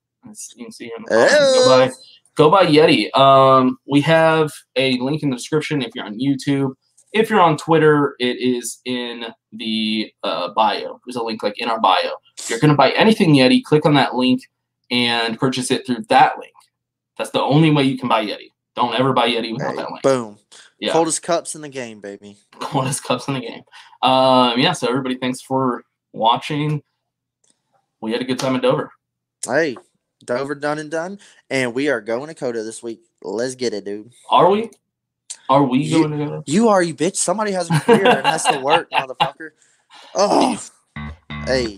You can see in the comments, go buy Yeti. Um, we have a link in the description if you're on YouTube. If you're on Twitter, it is in the uh, bio. There's a link like in our bio. If you're gonna buy anything Yeti, click on that link and purchase it through that link. That's the only way you can buy Yeti. Don't ever buy Yeti without that link. Boom. Yeah. Coldest cups in the game, baby. Coldest cups in the game. Um, yeah, so everybody, thanks for watching. We had a good time at Dover. Hey, Dover done and done. And we are going to COTA this week. Let's get it, dude. Are we? Are we You- going to? You are, you bitch. Somebody has a career and has to work, motherfucker. Oh, hey.